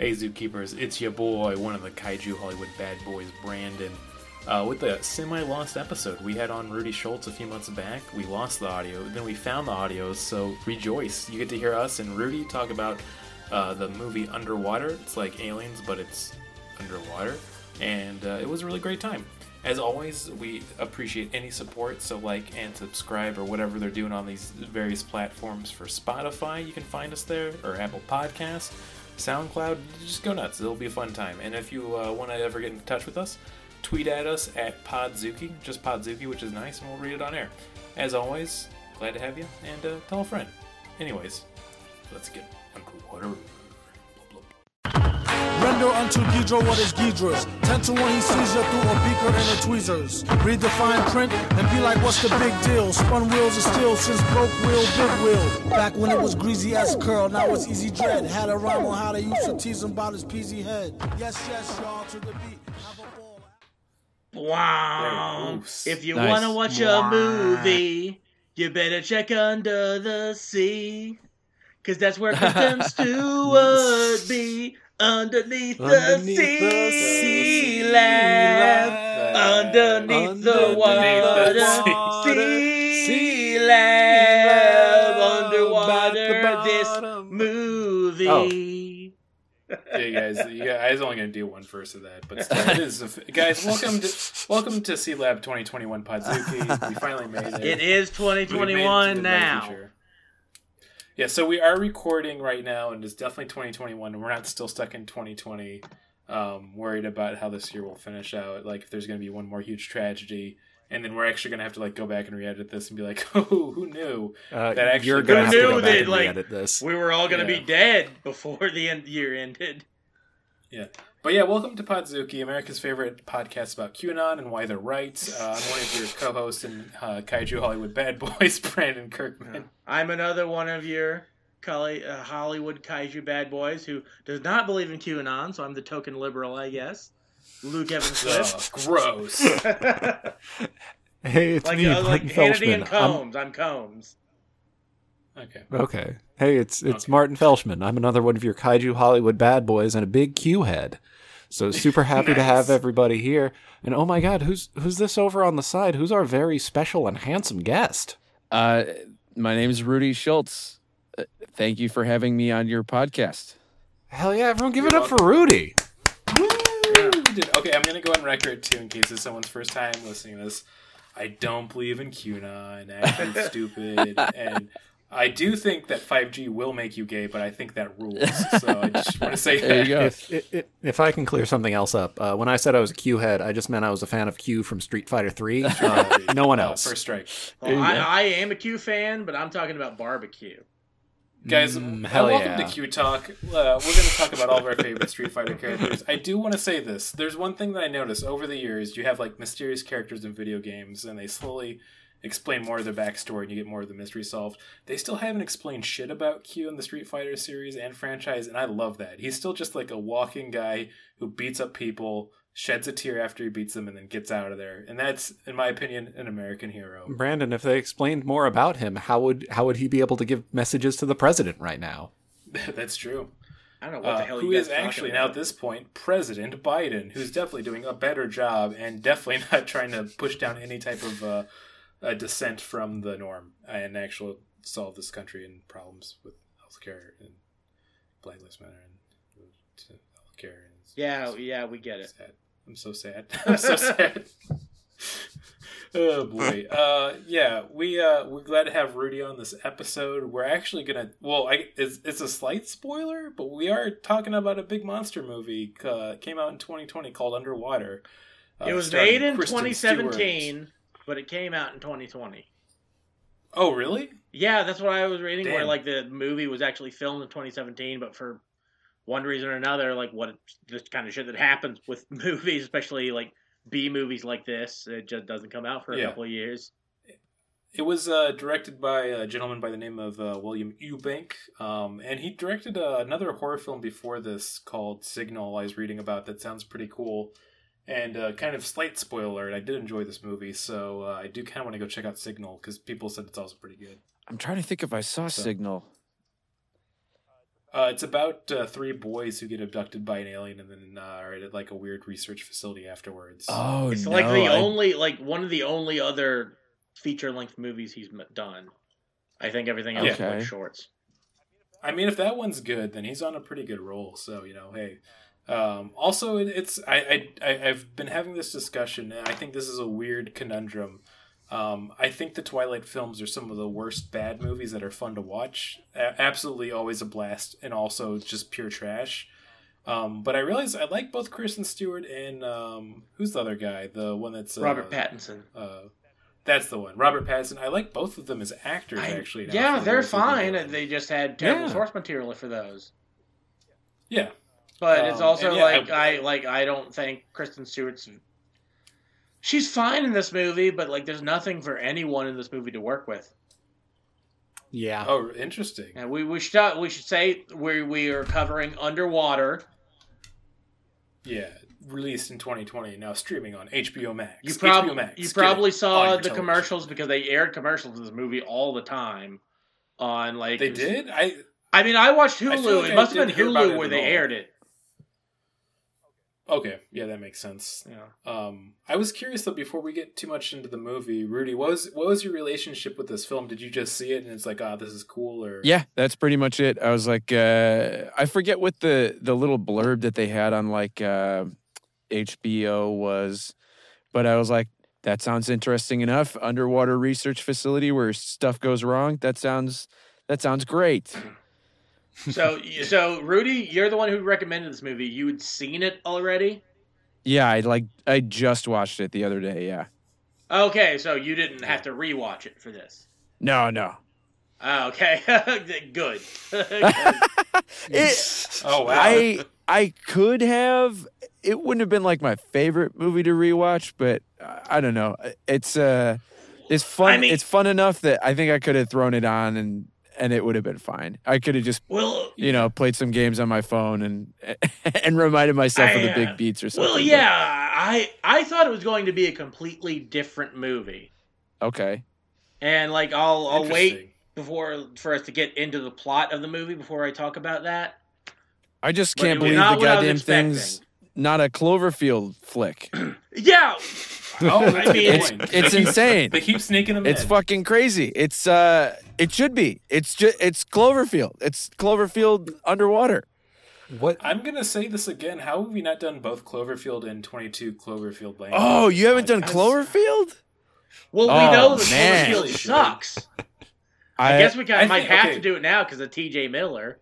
Hey, Zookeepers, it's your boy, one of the Kaiju Hollywood bad boys, Brandon. Uh, with the semi lost episode, we had on Rudy Schultz a few months back. We lost the audio, then we found the audio, so rejoice. You get to hear us and Rudy talk about uh, the movie Underwater. It's like aliens, but it's underwater. And uh, it was a really great time. As always, we appreciate any support, so like and subscribe or whatever they're doing on these various platforms for Spotify. You can find us there, or Apple Podcasts, SoundCloud. Just go nuts. It'll be a fun time. And if you uh, want to ever get in touch with us, tweet at us at Podzuki, just Podzuki, which is nice, and we'll read it on air. As always, glad to have you, and uh, tell a friend. Anyways, let's get underwater. Render unto Ghidra what is Ghidra's. Ten to one he sees you through a beaker and a tweezers. Read the fine print and be like, what's the big deal? Spun wheels of steel since broke wheel, big wheel. Back when it was greasy as curl, now it's easy dread. Had a rhyme on how they used to tease him about his peasy head. Yes, yes, y'all, to the beat. Have a ball. Wow. If you Nice. want to watch a movie, you better check under the sea. Cause that's where Kristen Stewart would be. Underneath, the sea, the sea lab. Underneath the water, the sea, sea lab. lab. Underwater, At the this bottom. movie. Oh. Hey guys, you guys, I was only gonna do one verse of that, but still, it is. A, guys, welcome to welcome to Sealab 2021 Podzuki. We finally made it. It is We it 2021 the now. Future. Yeah, so we are recording right now, and it's definitely 2021. and We're not still stuck in 2020. Um, worried about how this year will finish out. Like if there's gonna be one more huge tragedy. And then we're actually gonna have to like go back and re-edit this and be like, "Oh, who knew?" Uh, That actually- you're gonna Who have to knew go back that, and like, re-edit this. We were all gonna Yeah. be dead before the end year ended. But yeah, welcome to Podzuki, America's favorite podcast about QAnon and why they're right. Uh, I'm one of your co-hosts and uh, Kaiju Hollywood bad boys, Brandon Kirkman. I'm another one of your Cali- uh, Hollywood kaiju bad boys who does not believe in QAnon, so I'm the token liberal, I guess. Luke Evans Ugh, Swift. gross. Hey, it's like me, uh, like Martin Hannity and Felshman. I'm- Colmes. I'm Colmes. Okay. Okay. Hey, it's it's Okay. Martin Felshman. I'm another one of your kaiju Hollywood bad boys and a big Q head. So super happy to have everybody here. And oh my God, who's who's this over on the side? Who's our very special and handsome guest? Uh, my name is Rudy Schultz. Uh, thank you for having me on your podcast. Hell yeah! Everyone, give You're it up for Rudy. Yeah, did. Okay, I'm gonna go on record too, in case it's someone's first time listening to this. I don't believe in QAnon. Actually, it's stupid, and I do think that 5G will make you gay, but I think that rules. So I just want to say There that. you go. If, if if I can clear something else up, uh, when I said I was a Q head, I just meant I was a fan of Q from Street Fighter Three. Uh, no one Uh, else. first strike. Well, I, I am a Q fan, but I'm talking about barbecue. Guys, Mm, uh, hell welcome yeah. to Q Talk. Uh, we're going to talk about all of our favorite Street Fighter characters. I do want to say this. There's one thing that I noticed over the years. You have like mysterious characters in video games, and they slowly explain more of the backstory, and you get more of the mystery solved. They still haven't explained shit about Q in the Street Fighter series and franchise, and I love that. He's still just like a walking guy who beats up people, sheds a tear after he beats them, and then gets out of there. And that's, in my opinion, an American hero. Brandon, if they explained more about him, how would how would he be able to give messages to the president right now? that's true. I don't know what the Uh, hell who guys is talking actually now at this point President Biden, who's definitely doing a better job and definitely not trying to push down any type of uh, uh, dissent from the norm and actually solve this country and problems with healthcare and Black Lives Matter and to healthcare. And Yeah, it's yeah, we get it. sad. I'm so sad. I'm so sad. oh boy. Uh, yeah, we uh, we're glad to have Rudy on this episode. We're actually gonna. Well, I, it's it's a slight spoiler, but we are talking about a big monster movie. Uh, came out in 2020 called Underwater. Uh, it was made in Kristen 2017, Stewart. But it came out in 2020. Oh, really? Yeah, that's what I was reading. Where like the movie was actually filmed in 2017, but for one reason or another, like what this kind of shit that happens with movies, especially like B movies like this, it just doesn't come out for a Yeah. couple of years. It was uh, directed by a gentleman by the name of uh, William Eubank, um, and he directed uh, another horror film before this called Signal. I was reading about that sounds pretty cool, and uh, kind of slight spoiler. alert, I did enjoy this movie, so uh, I do kind of want to go check out Signal because people said it's also pretty good. I'm trying to think if I saw So- Signal. Uh, it's about uh, three boys who get abducted by an alien and then uh, are at like a weird research facility afterwards. Oh, It's no, like the I- only like one of the only other feature length movies he's done. I think everything else is Okay. like shorts. I mean, if that one's good, then he's on a pretty good roll. So you know, hey. Um, also, it, it's I, I I I've been having this discussion, and I think this is a weird conundrum. Um, I think the Twilight films are some of the worst bad movies that are fun to watch. A- absolutely, always a blast, and also just pure trash. Um, but I realize I like both Kristen Stewart and um, who's the other guy? The one that's uh, Robert Pattinson. Uh, that's the one, Robert Pattinson. I like both of them as actors. I- actually, yeah, they're fine. They just had terrible Yeah. source material for those. Yeah, But it's Um, also yeah, like I- I, like I don't think Kristen Stewart's she's fine in this movie, but like there's nothing for anyone in this movie to work with. Yeah. Oh, interesting. And we we should we should say we we are covering underwater. Yeah, released in 2020, now streaming on HBO Max. You HBO probably Max. you probably saw the television. commercials because they aired commercials in this movie all the time. On like They did. I I mean, I watched I feel Hulu. like it must have been didn't Hulu where they all. aired it. Okay. Yeah, that makes sense. Yeah. Um, I was curious though. Before we get too much into the movie, Rudy, what was what was your relationship with this film? Did you just see it and it's like, ah, this is cool, or Yeah, that's pretty much it. I was like, uh, I forget what the the little blurb that they had on like uh, HBO was, but I was like, that sounds interesting enough. Underwater research facility where stuff goes wrong. That sounds that sounds great. So so Rudy, you're the one who recommended this movie. You had seen it already. Yeah, I like I just watched it the other day. Yeah. Okay, so you didn't have to rewatch it for this. No, no. Oh, okay, good. It, oh wow, I I could have. It wouldn't have been like my favorite movie to rewatch, but uh, I don't know. It's uh, it's fun. I mean- it's fun enough that I think I could have thrown it on and and it would have been fine. I could have just well, you know played some games on my phone and and reminded myself of the uh, big beats or something. well, but- yeah. I I thought it was going to be a completely different movie, Okay. and like I'll I'll wait before for us to get into the plot of the movie before I talk about that. I just can't believe the what I was goddamn thing's not a Cloverfield flick. Yeah, Oh, that's I a mean, It's it's insane. They keep sneaking them in. It's in. fucking crazy. It's uh it should be. It's just it's Cloverfield. It's Cloverfield underwater. What? I'm gonna say this again. How have we not done both Cloverfield and 22 Cloverfield Lane? Oh, you haven't done Podcast? Cloverfield? well, we Oh, know that man. Cloverfield sucks. I, guess we I kind of might think- have okay. to do it now because of T.J. Miller.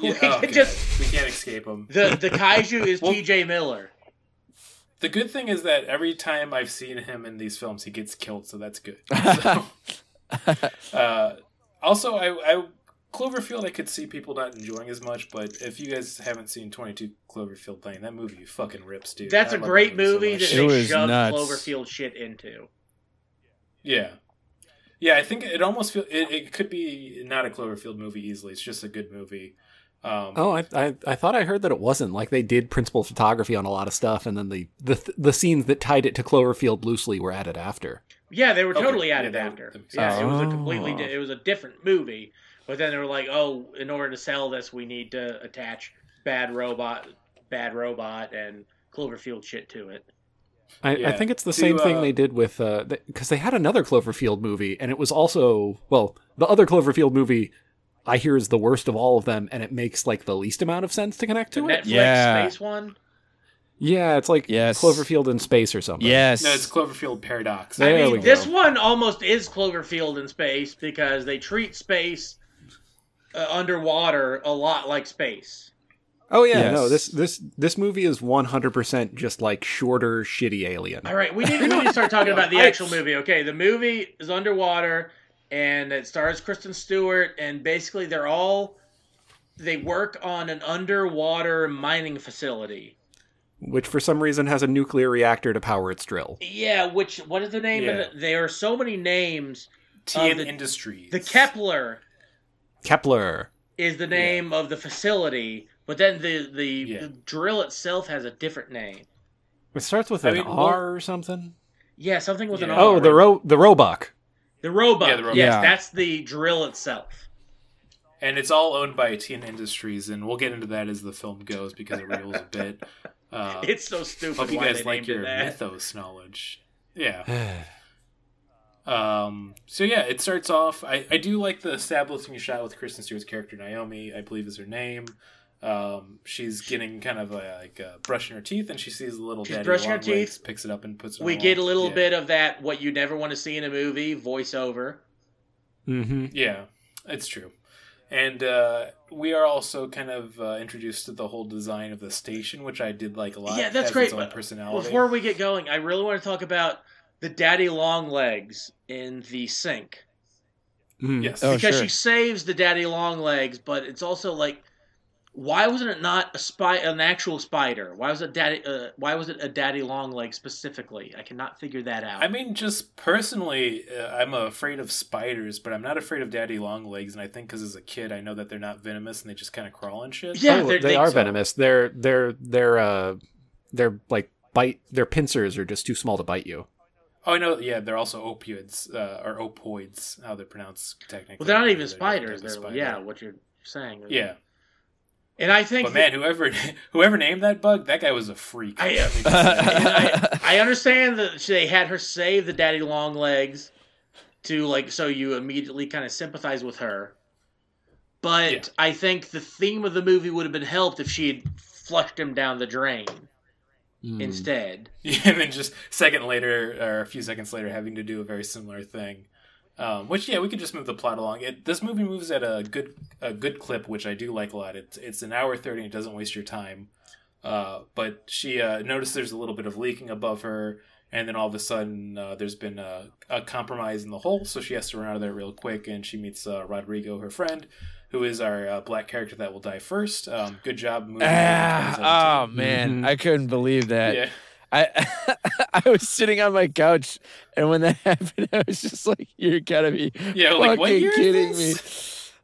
Yeah, we can okay. just we can't escape them. the the kaiju is Well- T.J. Miller. The good thing is that every time I've seen him in these films, he gets killed, so that's good. So, uh, also, I, I Cloverfield, I could see people not enjoying as much, but if you guys haven't seen Twenty Two Cloverfield Lane, that movie fucking rips, dude. That's I a great that so movie much. that It they was shoved nuts. Cloverfield shit into. Yeah. Yeah, I think it almost feel it, it could be not a Cloverfield movie easily. It's just a good movie. Um, Oh, I, I I thought I heard that it wasn't like they did principal photography on a lot of stuff, and then the the the scenes that tied it to Cloverfield loosely were added after. Yeah, they were Okay, totally yeah, added that- after. that Yeah, sense. it was a completely Oh. di- it was a different movie. But then they were like, "Oh, in order to sell this, we need to attach Bad Robot, Bad Robot, and Cloverfield shit to it." I, I think it's the To, same thing uh, they did with uh because they had another Cloverfield movie, and it was also well, the other Cloverfield movie I hear is the worst of all of them, and it makes like the least amount of sense to connect The to Netflix it. Yeah. space one. Yeah, it's like Yes. Cloverfield in space or something. yes. no, it's Cloverfield Paradox. There I we mean, this one almost is Cloverfield in space because they treat space uh, underwater a lot like space. Oh yeah, Yes. no this this this movie is one hundred percent just like shorter, shitty alien. All right, we need, we need to start talking about the I- actual movie. Okay, the movie is underwater, and it stars Kristen Stewart, and basically they're all they work on an underwater mining facility. which for some reason has a nuclear reactor to power its drill. Yeah, which what is the name of Yeah. it? There are so many names. Tian uh, the- Industries. The Kepler Kepler. is the name of the facility, but then the the, Yeah. the drill itself has a different name. It starts with I an mean, R or something. Yeah, something with an R. Oh, the ro the Roebuck. The robot. Yeah, the robot. Yes, Yeah. that's the drill itself. and it's all owned by Tian Industries, and we'll get into that as the film goes because it reels a bit. Uh, It's so stupid. hope you guys they like your mythos knowledge. Yeah. Um, so yeah, it starts off. I, I do like the establishing shot with Kristen Stewart's character Naomi, I believe is her name. Um, she's getting kind of a, like uh, brushing her teeth, and she sees a little She's daddy brushing her long legs, teeth. picks it up and puts it. We on get a little Yeah. bit of that what you never want to see in a movie voiceover. hmm Yeah, it's true. And uh, we are also kind of uh, introduced to the whole design of the station, which I did like a lot. Yeah, that's great. But personality. Before we get going, I really want to talk about the daddy long legs in the sink. Mm. yes. Oh, because sure. she saves the daddy long legs, but it's also like, why wasn't it not a spy, an actual spider? Why was it daddy? Uh, why was it a daddy long leg specifically? I cannot figure that out. I mean, just personally, uh, I'm afraid of spiders, but I'm not afraid of daddy long legs. And I think because as a kid, I know that they're not venomous and they just kind of crawl and shit. Yeah, Oh, they're- they, they- are so- venomous. They're they're they're uh they're like bite. Their pincers are just too small to bite you. Oh, I know. Yeah, they're also opioids uh, or opoids, how they're pronounced technically. well, they're not even a different spiders. They're spider. yeah, what you're saying. Yeah, and I think but man, whoever whoever named that bug, that guy was a freak. I, Let me just and say. I, I understand that they had her save the daddy long legs to like so you immediately kind of sympathize with her. But Yeah. I think the theme of the movie would have been helped if she had flushed him down the drain Mm. instead. Yeah, and then just second later or a few seconds later having to do a very similar thing. Um, which yeah, we could just move the plot along. It this movie moves at a good a good clip, which I do like a lot. It's it's an hour thirty. and It doesn't waste your time. Uh, but she uh, noticed there's a little bit of leaking above her, and then all of a sudden uh, there's been a, a compromise in the hole, so she has to run out of there real quick. And she meets uh, Rodrigo, her friend, who is our uh, black character that will die first. Um, good job moving. Ah, oh man, Mhm. I couldn't believe that. yeah. I I was sitting on my couch, and when that happened, I was just like, "You're gotta be Yeah, like, what fucking year kidding me."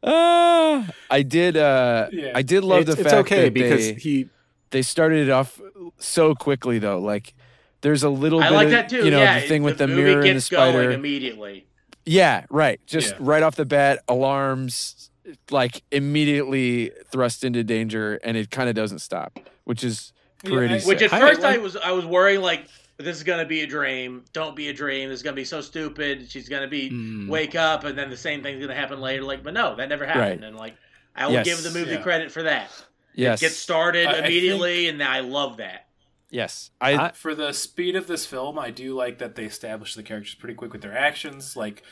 Ah, I did. Uh, Yeah. I did love it's, the it's fact okay that because they, he they started it off so quickly, though. Like, there's a little I bit like of that too. you know yeah, the thing with the movie mirror and the gets going spider. immediately. Yeah, right. Just Yeah. right off the bat, alarms like immediately thrust into danger, and it kind of doesn't stop, which is Yeah, pretty. I- sick. Which at I first I like- was I was worrying like this is gonna be a dream. Don't be a dream. This is gonna be so stupid. She's gonna be Mm. wake up and then the same thing's gonna happen later. Like, but no, that never happened. Right. And like I will Yes. give the movie Yeah. credit for that. yes, Get started I- I immediately, and I love that. yes. I, I- for the speed of this film, I do like that they establish the characters pretty quick with their actions. Like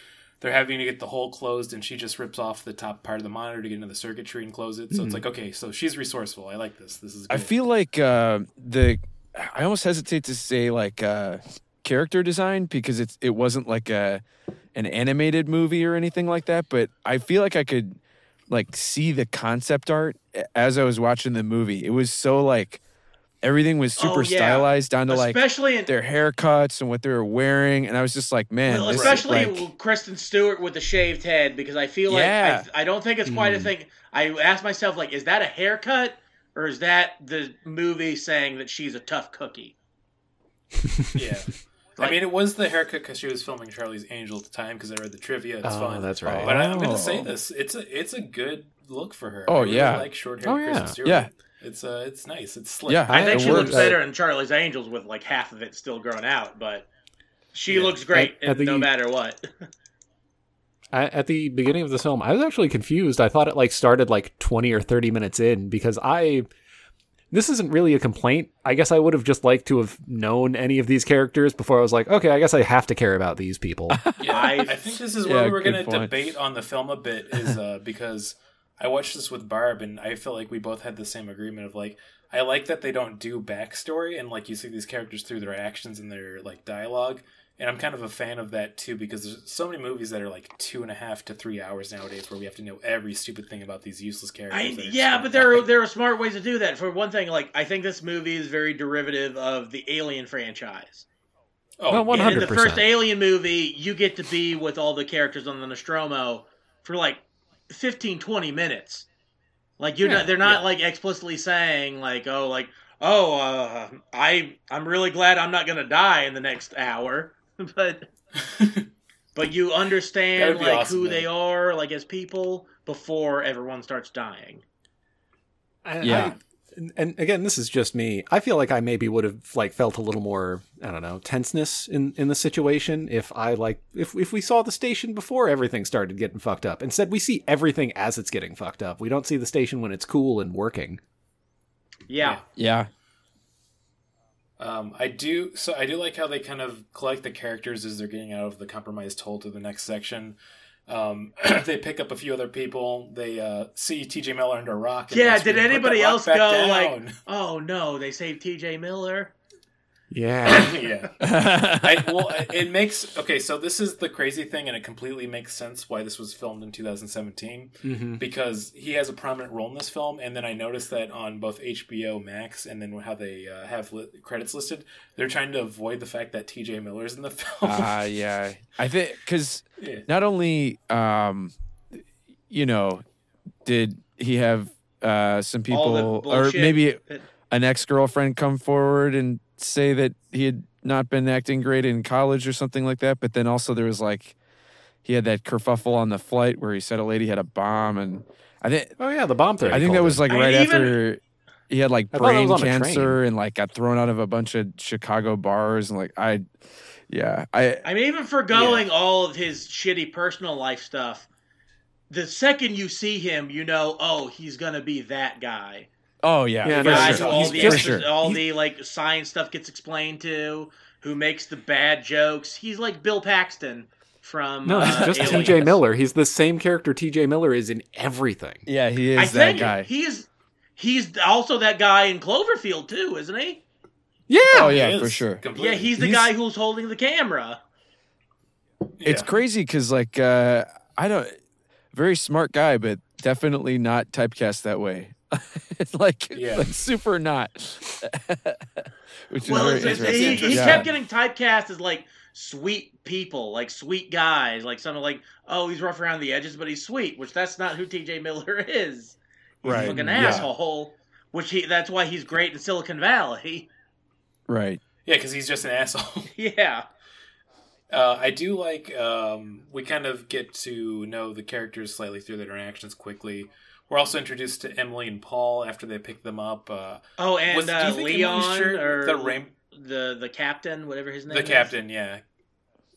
they're having to get the hole closed, and she just rips off the top part of the monitor to get into the circuitry and close it. So it's like, okay, so she's resourceful. I like this. This is. Good. I feel like uh, the. I almost hesitate to say like uh, character design because it's it wasn't like a an animated movie or anything like that, but I feel like I could like see the concept art as I was watching the movie. It was so like everything was super Oh, yeah. stylized down to like especially in their haircuts and what they were wearing, and I was just like, man, well, this is, especially like- Kristen Stewart with the shaved head because I feel like I, I don't think it's quite a Mm. thing. I asked myself like, is that a haircut or is that the movie saying that she's a tough cookie? yeah. I mean, it was the haircut because she was filming Charlie's Angel at the time because I read the trivia. It's oh, fun. that's right. But I, I'm going to say Oh. this: it's a it's a good look for her. Oh, I really yeah. like short hair. Oh, yeah. Kristen Stewart. Yeah. It's uh, it's nice. It's slick. Yeah, I think it she looks better in Charlie's Angels with like half of it still grown out, but she Yeah. looks great At- at no matter what. At the beginning of this film, I was actually confused. I thought it like started like 20 or 30 minutes in because I this isn't really a complaint. I guess I would have just liked to have known any of these characters before I was like, okay, I guess I have to care about these people. Yeah, I- I, think this is Yeah, where we were good going to debate on the film a bit, is uh, because I watched this with Barb, and I feel like we both had the same agreement of like, I like that they don't do backstory, and like you see these characters through their actions and their like dialogue, and I'm kind of a fan of that too because there's so many movies that are like two and a half to three hours nowadays where we have to know every stupid thing about these useless characters. I, yeah, but there are, there are smart ways to do that. For one thing, like I think this movie is very derivative of the Alien franchise. oh, Well, yeah. And in the first Alien movie, you get to be with all the characters on the Nostromo for like 15, 20 minutes. Like you're Yeah, not, they're not yeah. like explicitly saying like, oh, like, oh, uh, I, I'm really glad I'm not gonna die in the next hour, but, but you understand That would be like awesome, who though. they are, like as people. before everyone starts dying. I- Yeah. I- and, and again, this is just me. I feel like I maybe would have like felt a little more, I don't know, tenseness in in the situation if I like if if we saw the station before everything started getting fucked up. Instead, we see everything as it's getting fucked up. We don't see the station when it's cool and working. Yeah. Yeah. Um, I do so I do like how they kind of collect the characters as they're getting out of the compromise toll to the next section. Um, they pick up a few other people. They uh, see T.J. Miller under a rock. and Yeah, did anybody else go down." like, oh no, they saved TJ Miller? Yeah. yeah. I, well, it makes okay. So this is the crazy thing, and it completely makes sense why this was filmed in 2017 hmm because he has a prominent role in this film. And then I noticed that on both HBO Max and then how they uh, have li- credits listed, they're trying to avoid the fact that T.J. Miller's in the film. Ah, yeah. I think because yeah. not only, um, you know, did he have uh, some people, or maybe an ex girlfriend come forward and say that he had not been acting great in college or something like that. But then also there was like he had that kerfuffle on the flight where he said a lady had a bomb, and I think Oh yeah, the bomb threat. I think that called was it. like I mean, right even- after he had like I thought it brain was on a cancer and like got thrown out of a bunch of Chicago bars and like I, yeah, I I mean, even forgoing all of his shitty personal life stuff, the second you see him, you know, oh, he's gonna be that guy. Oh yeah, Yeah, The for sure. all the just- sure. all the like science stuff gets explained to, who makes the bad jokes. He's like Bill Paxton from No, he's uh, just T.J. Miller. He's the same character T.J. Miller is in everything. yeah, he is I that think guy. he's he's also that guy in Cloverfield too, isn't he? Yeah. oh yeah, is, for sure. completely. Yeah, he's the He's- guy who's holding the camera. It's Yeah. crazy because like uh, I don't, very smart guy, but definitely not typecast that way. it's like, Yeah. like super not. Which Well, very it's, it's, interesting. he, he interesting. kept getting typecast as like sweet people, like sweet guys, like something like, oh, he's rough around the edges, but he's sweet, which that's not who T.J. Miller is. He's Right, a fucking yeah. asshole. Which he that's why he's great in Silicon Valley. right. Yeah, because he's just an asshole. yeah. Uh, I do like um, we kind of get to know the characters slightly through their interactions quickly. We're also introduced to Emily and Paul after they pick them up. Uh, Oh, and was- uh, Leon or the rain- the the captain, whatever his name the is. captain, yeah.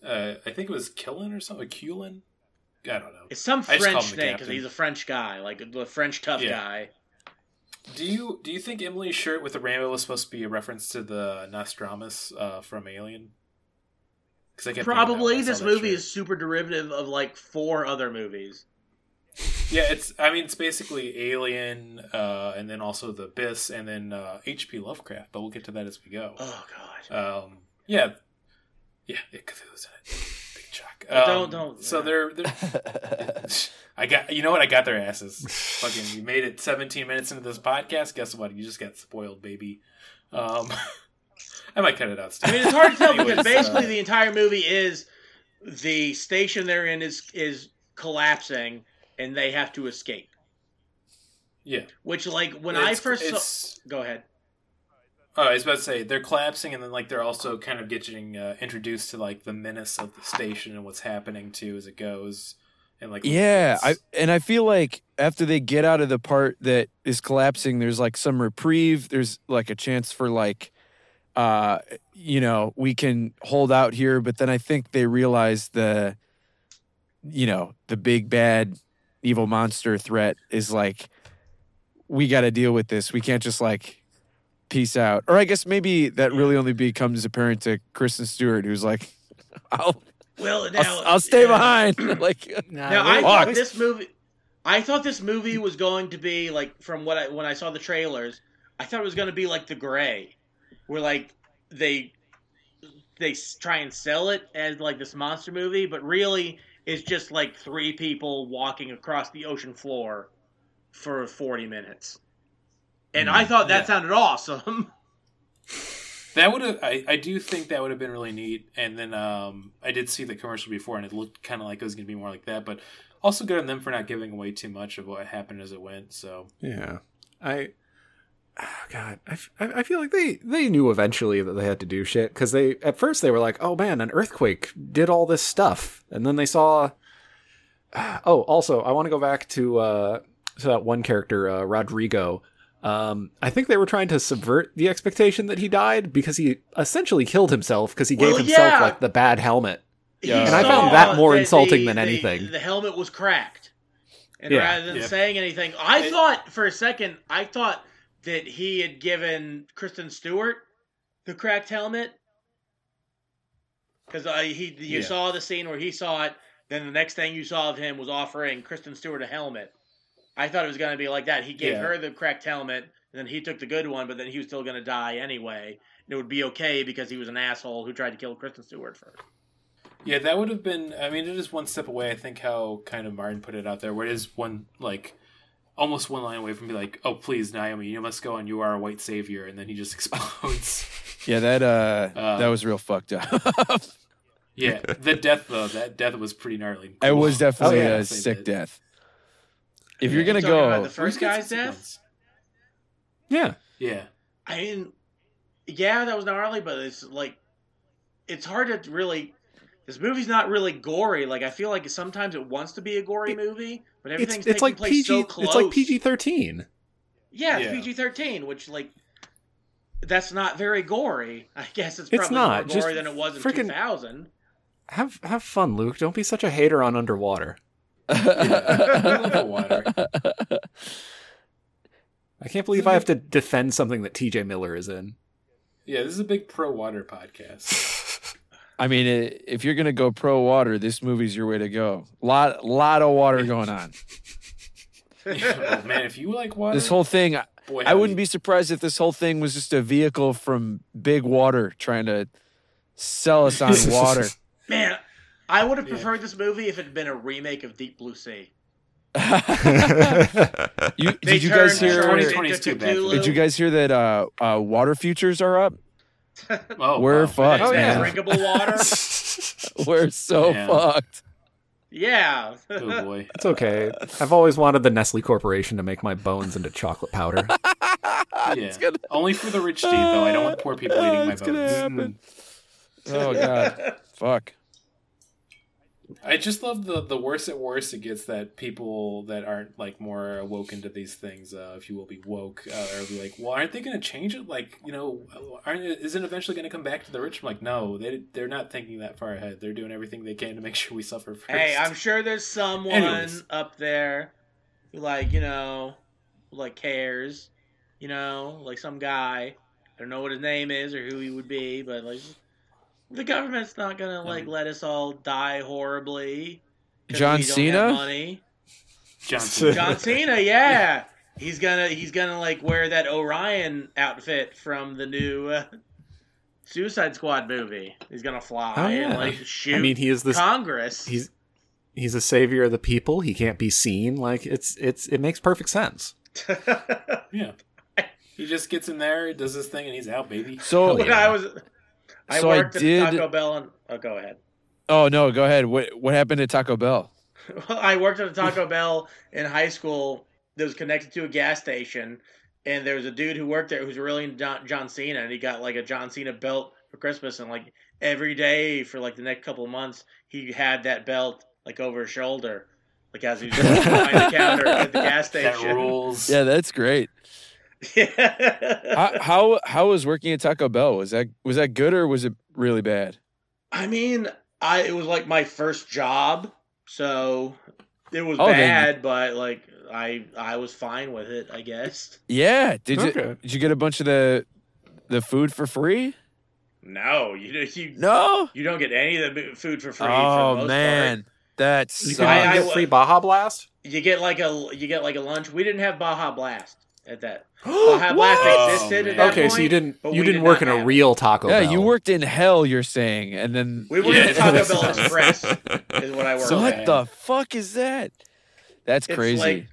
Uh, I think it was Killen or something. Cullen. I don't know. It's some I just call French thing because he's a French guy, like the French tough Yeah. guy. Do you do you think Emily's shirt with the rainbow was supposed to be a reference to the Nostradamus uh, from Alien? 'Cause I kept thinking that when Probably this movie is super derivative of like four other movies. Yeah, it's. I mean, it's basically Alien, uh, and then also the Abyss, and then uh, H.P. Lovecraft. But we'll get to that as we go. Oh god. Um, yeah, yeah, yeah, Cthulhu's in it. Big Chuck. Um, don't- don't- So they're, they're. I got. You know what? I got their asses. Fucking. You made it 17 minutes into this podcast. Guess what? You just got spoiled, baby. Um, I might cut it out. Still. I mean, it's hard to tell because basically uh, the entire movie is the station they're in is is collapsing and they have to escape. yeah. Which, like, when I first saw, go ahead. Oh, I was about to say they're collapsing, and then like they're also kind of getting uh, introduced to like the menace of the station and what's happening too as it goes, and like Yeah, I and I feel like after they get out of the part that is collapsing, there's like some reprieve. There's like a chance for like, uh, you know, we can hold out here. But then I think they realize the, you know, the big bad evil monster threat is like, we got to deal with this. We can't just like peace out. Or I guess maybe that really only becomes apparent to Kristen Stewart, who's like, I'll Well, now I'll, I'll stay yeah. behind. like, Now I Fuck. thought this movie, I thought this movie was going to be like from what I when I saw the trailers, I thought it was going to be like The Grey, where like they they try and sell it as like this monster movie, but really it's just like three people walking across the ocean floor for forty minutes, and I thought that Yeah. sounded awesome. that would have. I, I do think that would have been really neat. And then um, I did see the commercial before, and it looked kind of like it was going to be more like that. But also good on them for not giving away too much of what happened as it went. So Yeah, I. ah, God, I, f- I I feel like they they knew eventually that they had to do shit because they at first they were like, oh man, an earthquake did all this stuff, and then they saw Oh, also, I want to go back to uh, to that one character, uh, Rodrigo. Um, I think they were trying to subvert the expectation that he died because he essentially killed himself because he gave himself yeah. like the bad helmet. Yeah. And I found that more the- insulting the- than the- anything. The helmet was cracked, and Yeah. rather than Yeah. saying anything, I It- thought for a second, I thought that he had given Kristen Stewart the cracked helmet because uh, he you Yeah. saw the scene where he saw it. Then the next thing you saw of him was offering Kristen Stewart a helmet. I thought it was going to be like that. He gave Yeah. her the cracked helmet, and then he took the good one, but then he was still going to die anyway. And it would be okay because he was an asshole who tried to kill Kristen Stewart first. Yeah, that would have been. I mean, it is one step away. I think how kind of Martin put it out there, where it is one like almost one line away from being like, "Oh, please, Naomi, you must go, and you are a white savior," and then he just explodes. Yeah, that uh, Uh, that was real fucked up. yeah, the death though, that death was pretty gnarly. it was definitely Oh, yeah. a sick death. If Yeah. you're gonna You talking about go, the first guy's death. Yeah, Yeah, I mean, yeah, that was gnarly, but it's like, it's hard to really. This movie's not really gory. Like I feel like sometimes it wants to be a gory It- movie, but everything's it's taking like place PG. so close. it's like PG thirteen. Yeah, it's Yeah. PG thirteen, which like, that's not very gory. I guess it's It's probably not. more Just gory than it was in two thousand. Have have fun, Luke. Don't be such a hater on underwater. love. I can't believe I have to defend something that T.J. Miller is in. yeah. This is a big pro water podcast. I mean, i- if you're gonna go pro water, this movie's your way to go. Lot, lot of water going on. oh man, if you like water, This whole thing, I- boy, I wouldn't be surprised if this whole thing was just a vehicle from Big Water trying to sell us on water. Man, I would have Yeah. preferred this movie if it had been a remake of Deep Blue Sea. you, did you guys hear? Shorty 2020 is into too bad for Cthulhu. Did you guys hear that uh, uh, water futures are up? Oh, We're wow. fucked, Oh, yeah. man. drinkable water. We're so Yeah. fucked. yeah. Oh boy. It's okay. I've always wanted the Nestle Corporation to make my bones into chocolate powder. Yeah. Only for the rich teeth, though. I don't want poor people eating my It's gonna bones. happen. Oh god, fuck. I just love the the worse it worse it gets that people that aren't like more awoken to these things, uh, if you will be woke, uh, are be like, well, aren't they going to change it? Like, you know, aren't isn't it eventually going to come back to the rich? I'm like, no, they they're not thinking that far ahead. They're doing everything they can to make sure we suffer first. Hey, I'm sure there's someone Anyways. up there who, like, you know, like cares. You know, like some guy. I don't know what his name is or who he would be, but like, the government's not gonna like let us all die horribly. 'cause John we don't Cena? money. Johnson. John Cena, yeah. He's gonna he's gonna like wear that Orion outfit from the new uh, Suicide Squad movie. He's gonna fly Oh, yeah. and like shoot I mean, he is this. Congress. He's he's a savior of the people. He can't be seen. Like it's it's it makes perfect sense. yeah. He just gets in there, does his thing, and he's out, baby. So, when I was, I So I did- at Taco Bell and oh, go ahead. oh no, go ahead. What what happened at Taco Bell? Well, I worked at a Taco Bell in high school that was connected to a gas station, and there was a dude who worked there who was really into John, John Cena, and he got like a John Cena belt for Christmas, and like every day for like the next couple of months, he had that belt like over his shoulder, like as he was behind the counter at the gas That station. rules. Yeah, that's great. Yeah. how, how how was working at Taco Bell? Was that was that good or was it really bad? I mean, I it was like my first job, so it was Oh, then- bad, but like I I was fine with it, I guess. Yeah. Did you did you get a bunch of the the food for free? No, you you No. you don't get any of the food for free. for Oh most man, that You can I- I get w- free Baja Blast. you get like a you get like a lunch. We didn't have Baja Blast at that. Baja Blast Oh, existed man. at that Okay, point. so you didn't but you we didn't did work not in a have it. real Taco yeah, Bell. you worked in hell. You're saying, and then We worked Yeah. at Taco Bell Express is what I worked So at. what the fuck is that? That's It's crazy. like-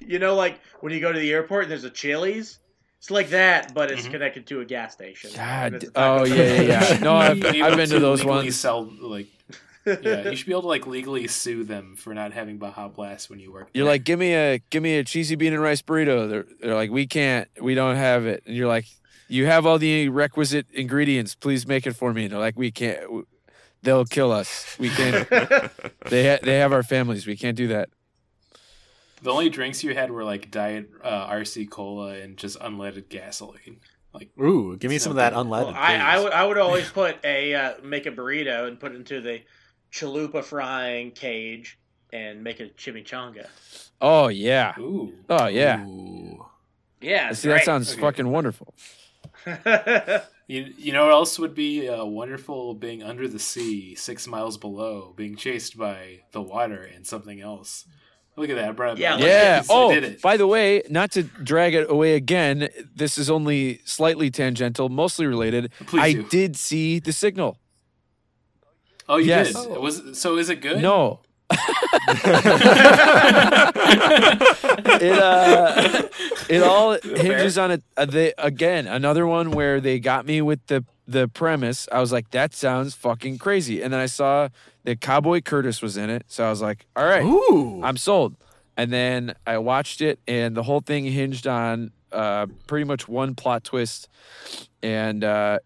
You know, like when you go to the airport and there's a Chili's. It's like that, but it's Mhm. connected to a gas station. God. It's a Taco Oh Bell. yeah, yeah, yeah. No, I've, I've been to those legally ones. Sell like, yeah, you should be able to like legally sue them for not having Baja Blast when you work. You're there. like, give me a give me a cheesy bean and rice burrito. They're, they're like, we can't, we don't have it. And you're like, you have all the requisite ingredients. Please make it for me. And they're like, we can't. they'll kill us. We can't. they ha- they have our families. We can't do that. The only drinks you had were like diet uh, RC cola and just unleaded gasoline. Like Ooh, give me some of that unleaded. Well, I, I would I would always put a uh, make a burrito and put it into the chalupa frying cage and make a chimichanga. Oh yeah. ooh, Oh yeah. Ooh. Yeah, See, that sounds Okay. fucking wonderful. you you know what else would be uh, wonderful? Being under the sea, six miles below, being chased by the water and something else. Look at that, bro. Yeah, Yeah. Oh, did it. by the way, not to drag it away again, this is only slightly tangential, mostly related. Please I do. did see the signal. Oh, you Yes. did. It was so. Is it good? No. it uh it all hinges on it uh, they again another one where they got me with the the premise i was like that sounds fucking crazy and then i saw that cowboy curtis was in it so i was like all right Ooh. i'm sold and then i watched it and the whole thing hinged on uh pretty much one plot twist and uh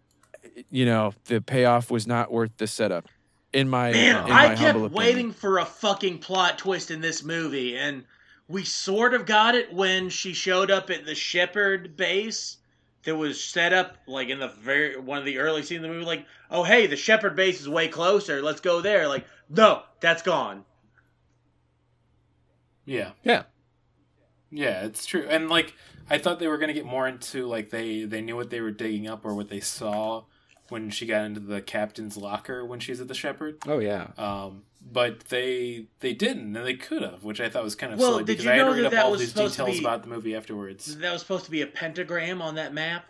you know the payoff was not worth the setup in my Man, in my I kept waiting for a fucking plot twist in this movie, and we sort of got it when she showed up at the Shepherd base that was set up like in the very one of the early scenes of the movie. Like, oh hey, the Shepherd base is way closer. Let's go there. Like, no, that's gone. Yeah. Yeah. Yeah, it's true. And like I thought they were gonna get more into like they they knew what they were digging up or what they saw when she got into the captain's locker when she's at the Shepherd. Oh yeah. Um, but they they didn't, and they could have, which I thought was kind of Well, silly did because you I had know to read that up that all was these details be- about the movie afterwards. That was supposed to be a pentagram on that map.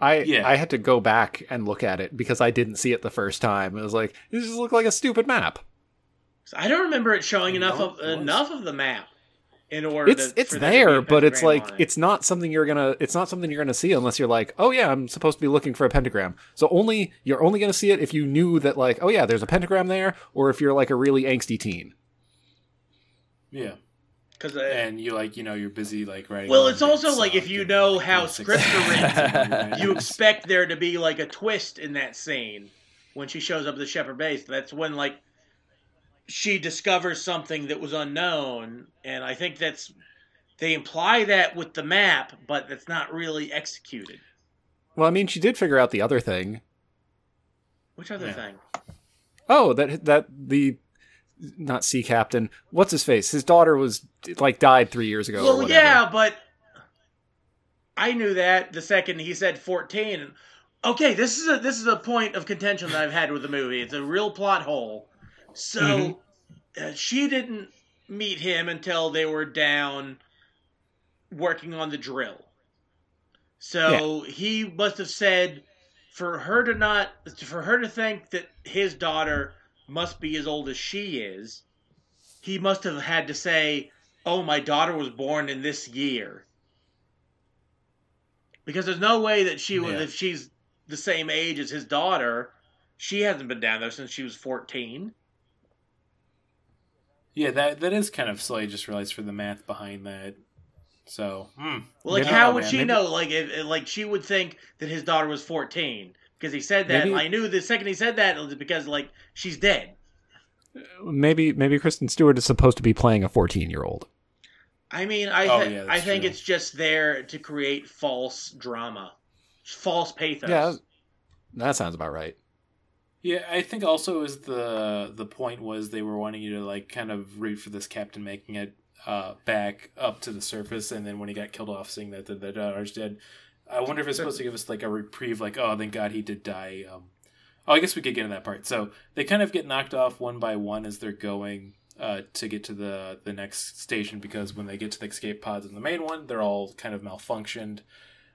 I Yeah. I had to go back and look at it because I didn't see it the first time. It was like this just looked like a stupid map. I don't remember it showing No, enough of it was. enough of the map in order. It's to, it's there to be a there, but it's like it. it's not something you're gonna it's not something you're gonna see unless you're like, oh yeah, I'm supposed to be looking for a pentagram. So only you're only gonna see it if you knew that like, oh yeah, there's a pentagram there, or if you're like a really angsty teen. Yeah, because and you like you know you're busy like writing. Well, it's also like uh, if you know like, how little six- scripts are written, you expect there to be like a twist in that scene when she shows up at the Shepherd base. That's when like she discovers something that was unknown, and I think that's they imply that with the map, but that's not really executed. Well, I mean, she did figure out the other thing. Which other Yeah. thing? Oh, that that the not sea captain. What's his face? His daughter was like died three years ago. Well, yeah, but I knew that the second he said fourteen. Okay, this is a this is a point of contention that I've had with the movie. It's a real plot hole. So Mm-hmm. uh, she didn't meet him until they were down working on the drill. So he must have said for her to not for her to think that his daughter must be as old as she is. He must have had to say, "Oh, my daughter was born in this year." Because there's no way that she was Yeah. if she's the same age as his daughter, she hasn't been down there since she was 14. Yeah, that that is kind of silly. I just realized for the math behind that. So, hmm. Well, like Maybe- how would man, she maybe- know? Like, if, if- like she would think that his daughter was fourteen because he said that. Maybe- I knew the second he said that it was because like she's dead. maybe maybe Kristen Stewart is supposed to be playing a 14 year old. I mean, I Oh, yeah, I think true. it's just there to create false drama, false pathos. Yeah, that sounds about right. Yeah, I think also is the the point was they were wanting you to like kind of root for this captain making it uh, back up to the surface, and then when he got killed off, seeing that the, the daughter's dead. I wonder if it's supposed to give us like a reprieve, like oh, thank God he did die. Um, oh, I guess we could get into that part. So they kind of get knocked off one by one as they're going uh, to get to the the next station because when they get to the escape pods in the main one, they're all kind of malfunctioned.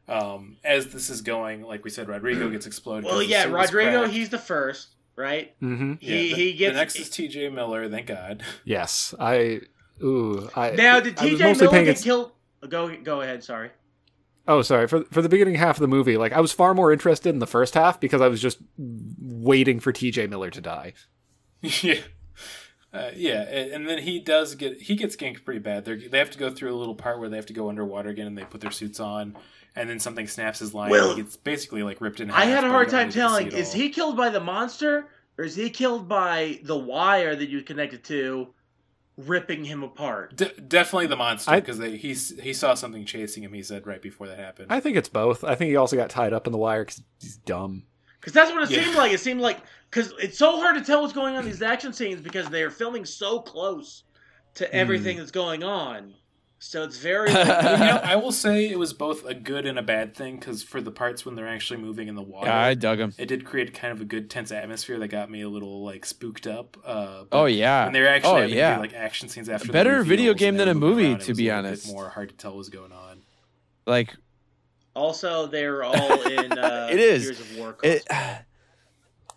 Um, as this is going, like we said, Rodrigo gets exploded. Well, 'cause the yeah, Rodrigo, cracked. he's the first, right? Mm-hmm. He Yeah, the, he gets the next is T.J. Miller. Thank God. Yes, I. Ooh, I. now. Did I was T.J. mostly Miller get att- killed? Go go ahead. Sorry. Oh, sorry. For for the beginning half of the movie, like I was far more interested in the first half because I was just waiting for T.J. Miller to die. yeah. Uh, yeah, and, and then he does get he gets ganked pretty bad. They they have to go through a little part where they have to go underwater again, and they put their suits on, and then something snaps his line. Well, and he gets basically like ripped in half. I had a hard time really telling: see it is all. he killed by the monster, or is he killed by the wire that you connected to, ripping him apart? De- definitely the monster because he he saw something chasing him. He said right before that happened. I think it's both. I think he also got tied up in the wire because he's dumb. Because that's what it Yeah. seemed like. It seemed like because it's so hard to tell what's going on in these action scenes because they are filming so close to everything hmm. that's going on. So it's very. you know, I will say it was both a good and a bad thing because for the parts when they're actually moving in the water, Yeah, I dug them. it did create kind of a good tense atmosphere that got me a little like spooked up. Uh, but Oh yeah. when they're actually oh yeah. do, like action scenes after the Better reveals video game than a movie, around, it to was be a little bit honest. more hard to tell what was going on. like also, they're all in. Uh, It is. Gears of War. it.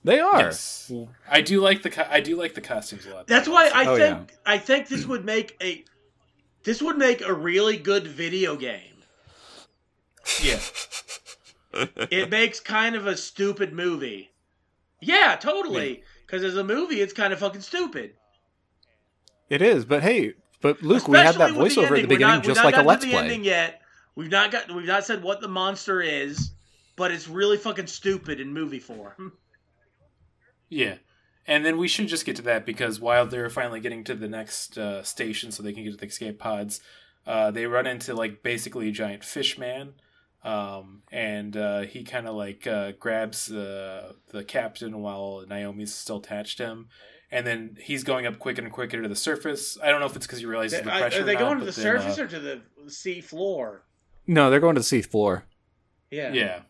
They are. Yes, I do like the co- I do like the costumes a lot. That's why I Oh, think I think this would make a this would make a really good video game. yeah. It makes kind of a stupid movie. Yeah, totally. Because as a movie, it's kind of fucking stupid. It is, but hey, but Luke, we had that Especially with voiceover at the beginning, not- just like a let's the play. ending yet. We've not got. We've not said what the monster is, but it's really fucking stupid in movie form. Yeah. And then we should just get to that because while they're finally getting to the next uh, station so they can get to the escape pods, uh, they run into like basically a giant fish man. Um, and uh, he kind of like uh, grabs the the captain while Naomi's still attached to him. And then he's going up quicker and quicker to the surface. I don't know if it's because he realizes the Are pressure. are they or not, going to the but then, surface uh, or to the sea floor? No, they're going to the sea floor. Yeah. Yeah.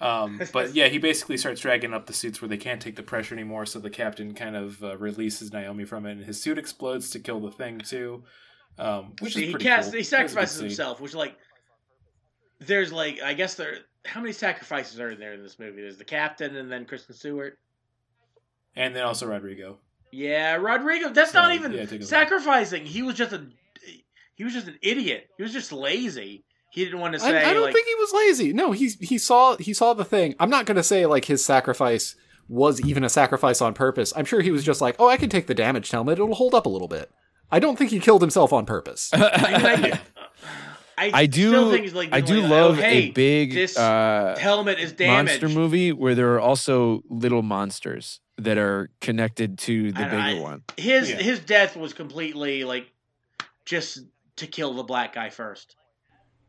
Um, but yeah, he basically starts dragging up the suits where they can't take the pressure anymore. So the captain kind of uh, releases Naomi from it, and his suit explodes to kill the thing too. Um, which See, is he cool. he That was a good sacrifices himself, which like there's like I guess there how many sacrifices are there in this movie? There's the captain and then Kristen Stewart. and then also Rodrigo. Yeah, Rodrigo. That's So, not even yeah, take a look. sacrificing. He was just a he was just an idiot. He was just lazy. He didn't want to say I, I don't like think he was lazy. No, he he saw he saw the thing. I'm not going to say like his sacrifice was even a sacrifice on purpose. I'm sure he was just like, oh, I can take the damage helmet. It'll hold up a little bit. I don't think he killed himself on purpose. I, mean, I, I, I do. think like I do like, love oh, hey, a big this uh, helmet is damaged. monster movie where there are also little monsters that are connected to the I- bigger I- one. His Yeah. his death was completely like just to kill the black guy first.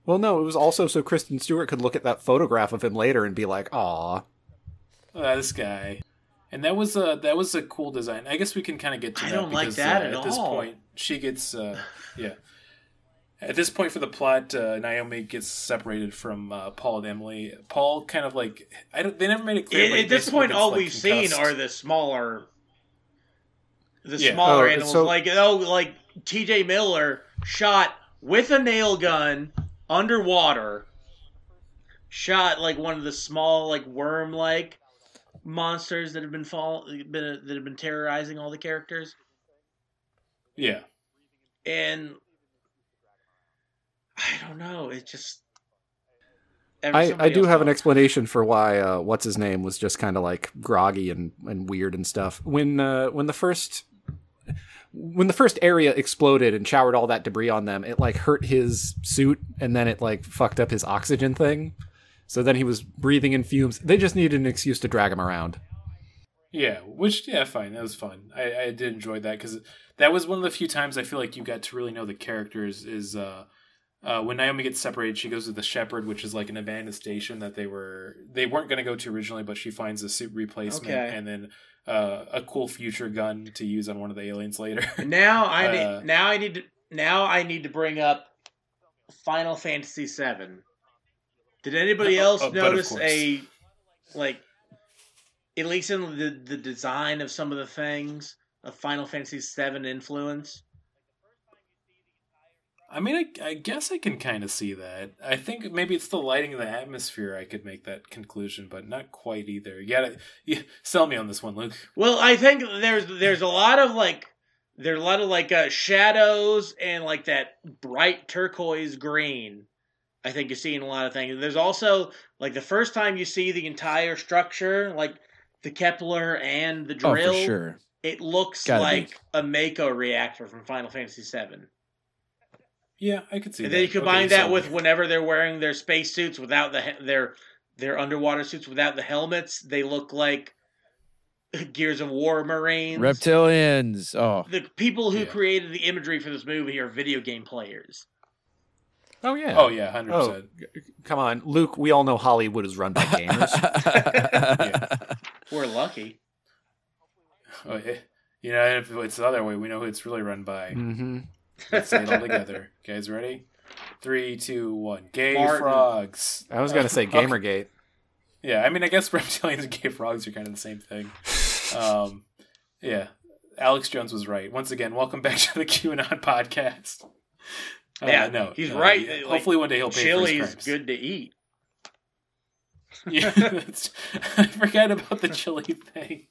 Well, no, it was also so Kristen Stewart could look at that photograph of him later and be like, "Aw." Uh, this guy, and that was a that was a cool design. I guess we can kind of get to I that don't like that uh, at at this point she gets uh, yeah. At this point for the plot, uh, Naomi gets separated from uh, Paul and Emily. Paul kind of like I don't. They never made it clear. At, but he at this point, all like, we've seen are the smaller, the Yeah. smaller Oh, animals. so- like oh, like T.J. Miller shot with a nail gun underwater. Shot like one of the small, like worm-like monsters that have been fall been that have been terrorizing all the characters, yeah. and I don't know. It just. I, I do else have an explanation for why uh, what's his name was just kind of like groggy and, and weird and stuff. When uh, when the first when the first area exploded and showered all that debris on them, it like hurt his suit and then it like fucked up his oxygen thing. So then he was breathing in fumes. They just needed an excuse to drag him around. Yeah, which yeah, fine. That was fun. I, I did enjoy that because that was one of the few times I feel like you got to really know the characters. Is uh, uh, when Naomi gets separated, she goes to the Shepherd, which is like an abandoned station that they were they weren't going to go to originally, but she finds a suit replacement Okay. and then uh, a cool future gun to use on one of the aliens later. Now I Uh, need now I need to now I need to bring up Final Fantasy VII. Did anybody Uh, else uh, notice a like at least in the the design of some of the things a Final Fantasy VII influence? I mean, I, I guess I can kind of see that. I think maybe it's the lighting of the atmosphere. I could make that conclusion, but not quite either. You gotta you, sell me on this one, Luke. Well, I think there's there's a lot of like there's a lot of like uh, shadows and like that bright turquoise green. I think you see in a lot of things. There's also like the first time you see the entire structure, like the Kepler and the drill. Oh, drill. for sure. it looks Gotta be. like a Mako reactor from Final Fantasy VII. Yeah, I could see And that. then you combine Okay, that so- with whenever they're wearing their space suits without the their their underwater suits without the helmets, they look like Gears of War Marines. Reptilians. Oh, the people who Yeah. created the imagery for this movie are video game players. Oh yeah. Oh yeah, hundred Oh, percent. come on, Luke. We all know Hollywood is run by gamers. We're lucky. Oh, yeah. You know, if it's the other way, we know who it's really run by. hmm Let's say it all together. Guys, ready? Three, two, one. Gay Martin. frogs. I was gonna say Okay. Gamergate. Yeah, I mean, I guess reptilians and gay frogs are kind of the same thing. Um, yeah, Alex Jones was right. Once again, welcome back to the QAnon podcast. Uh, Yeah, no, he's uh, right. yeah, Like, hopefully, one day he'll pay for Chili's his crimes. good to eat. Yeah, that's, I forgot about the chili thing.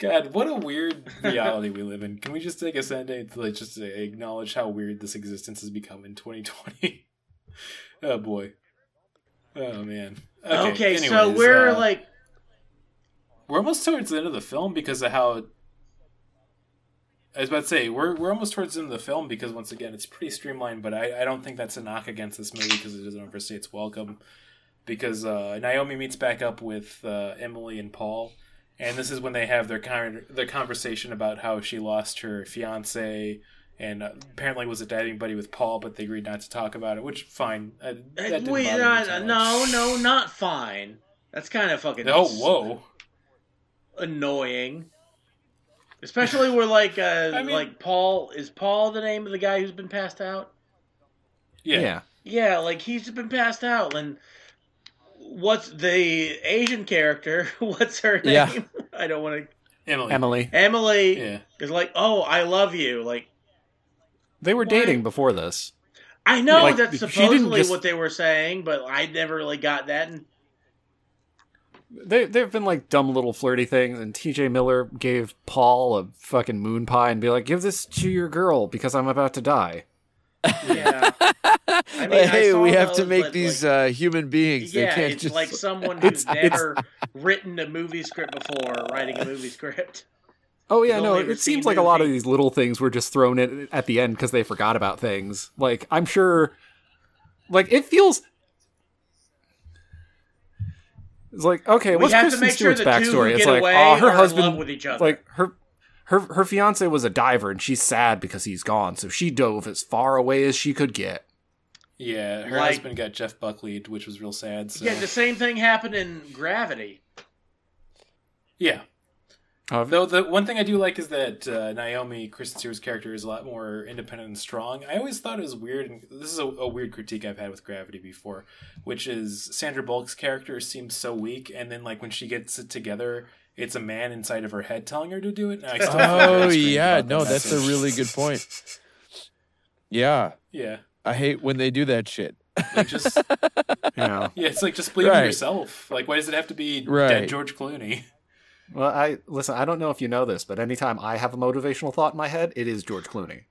God, what a weird reality we live in. Can we just take a second to like just acknowledge how weird this existence has become in 2020? oh boy. Oh man. Okay, so anyways, we're uh, like we're almost towards the end of the film because of how. I was about to say we're we're almost towards the end of the film because once again it's pretty streamlined, but I, I don't think that's a knock against this movie because it doesn't overstay its welcome. Because uh, Naomi meets back up with uh, Emily and Paul, and this is when they have their con- their conversation about how she lost her fiance and uh, apparently was a diving buddy with Paul, but they agreed not to talk about it. Which fine, uh, that didn't wait, bother me uh, too much. no, no, not fine. That's kind of fucking Oh whoa! annoying. Especially where like uh I mean- like Paul is Paul the name of the guy who's been passed out? Yeah, yeah. Yeah, like he's been passed out and what's the Asian character? What's her name? Yeah. I don't want to Emily. Emily. Emily Yeah. is like, "Oh, I love you." Like They were Why- dating before this. I know Like, that's supposedly just- what they were saying, but I never really got that. And They they've been like dumb little flirty things, and T.J. Miller gave Paul a fucking moon pie and be like, "Give this to your girl because I'm about to die." yeah, I mean, I hey, saw we have to make these like- uh, human beings. yeah, they can't it's just like someone who's never written a movie script before writing a movie script. Oh yeah, no, it seems like a lot of these little things were just thrown in at the end because they forgot about things. Like I'm sure, like it feels. It's like okay, We what's have to Kristen make sure Stewart's the backstory? It's like oh, her husband, with each other. like her, her her fiance was a diver and she's sad because he's gone, so she dove as far away as she could get. Yeah, her Like- husband got Jeff Buckley, which was real sad. So. Yeah, the same thing happened in Gravity. yeah. Uh, Though the one thing I do like is that uh, Naomi Kristen Stewart's character is a lot more independent and strong. I always thought it was weird, and this is a, a weird critique I've had with Gravity before, which is Sandra Bullock's character seems so weak, and then like when she gets it together, it's a man inside of her head telling her to do it. And I still Oh yeah, no, that's a really good point. Yeah, yeah. I hate when they do that shit. Like just you know. yeah, it's like just believe in yourself. Like why does it have to be Right. dead George Clooney? Well, I listen. I don't know if you know this, but anytime I have a motivational thought in my head, it is George Clooney.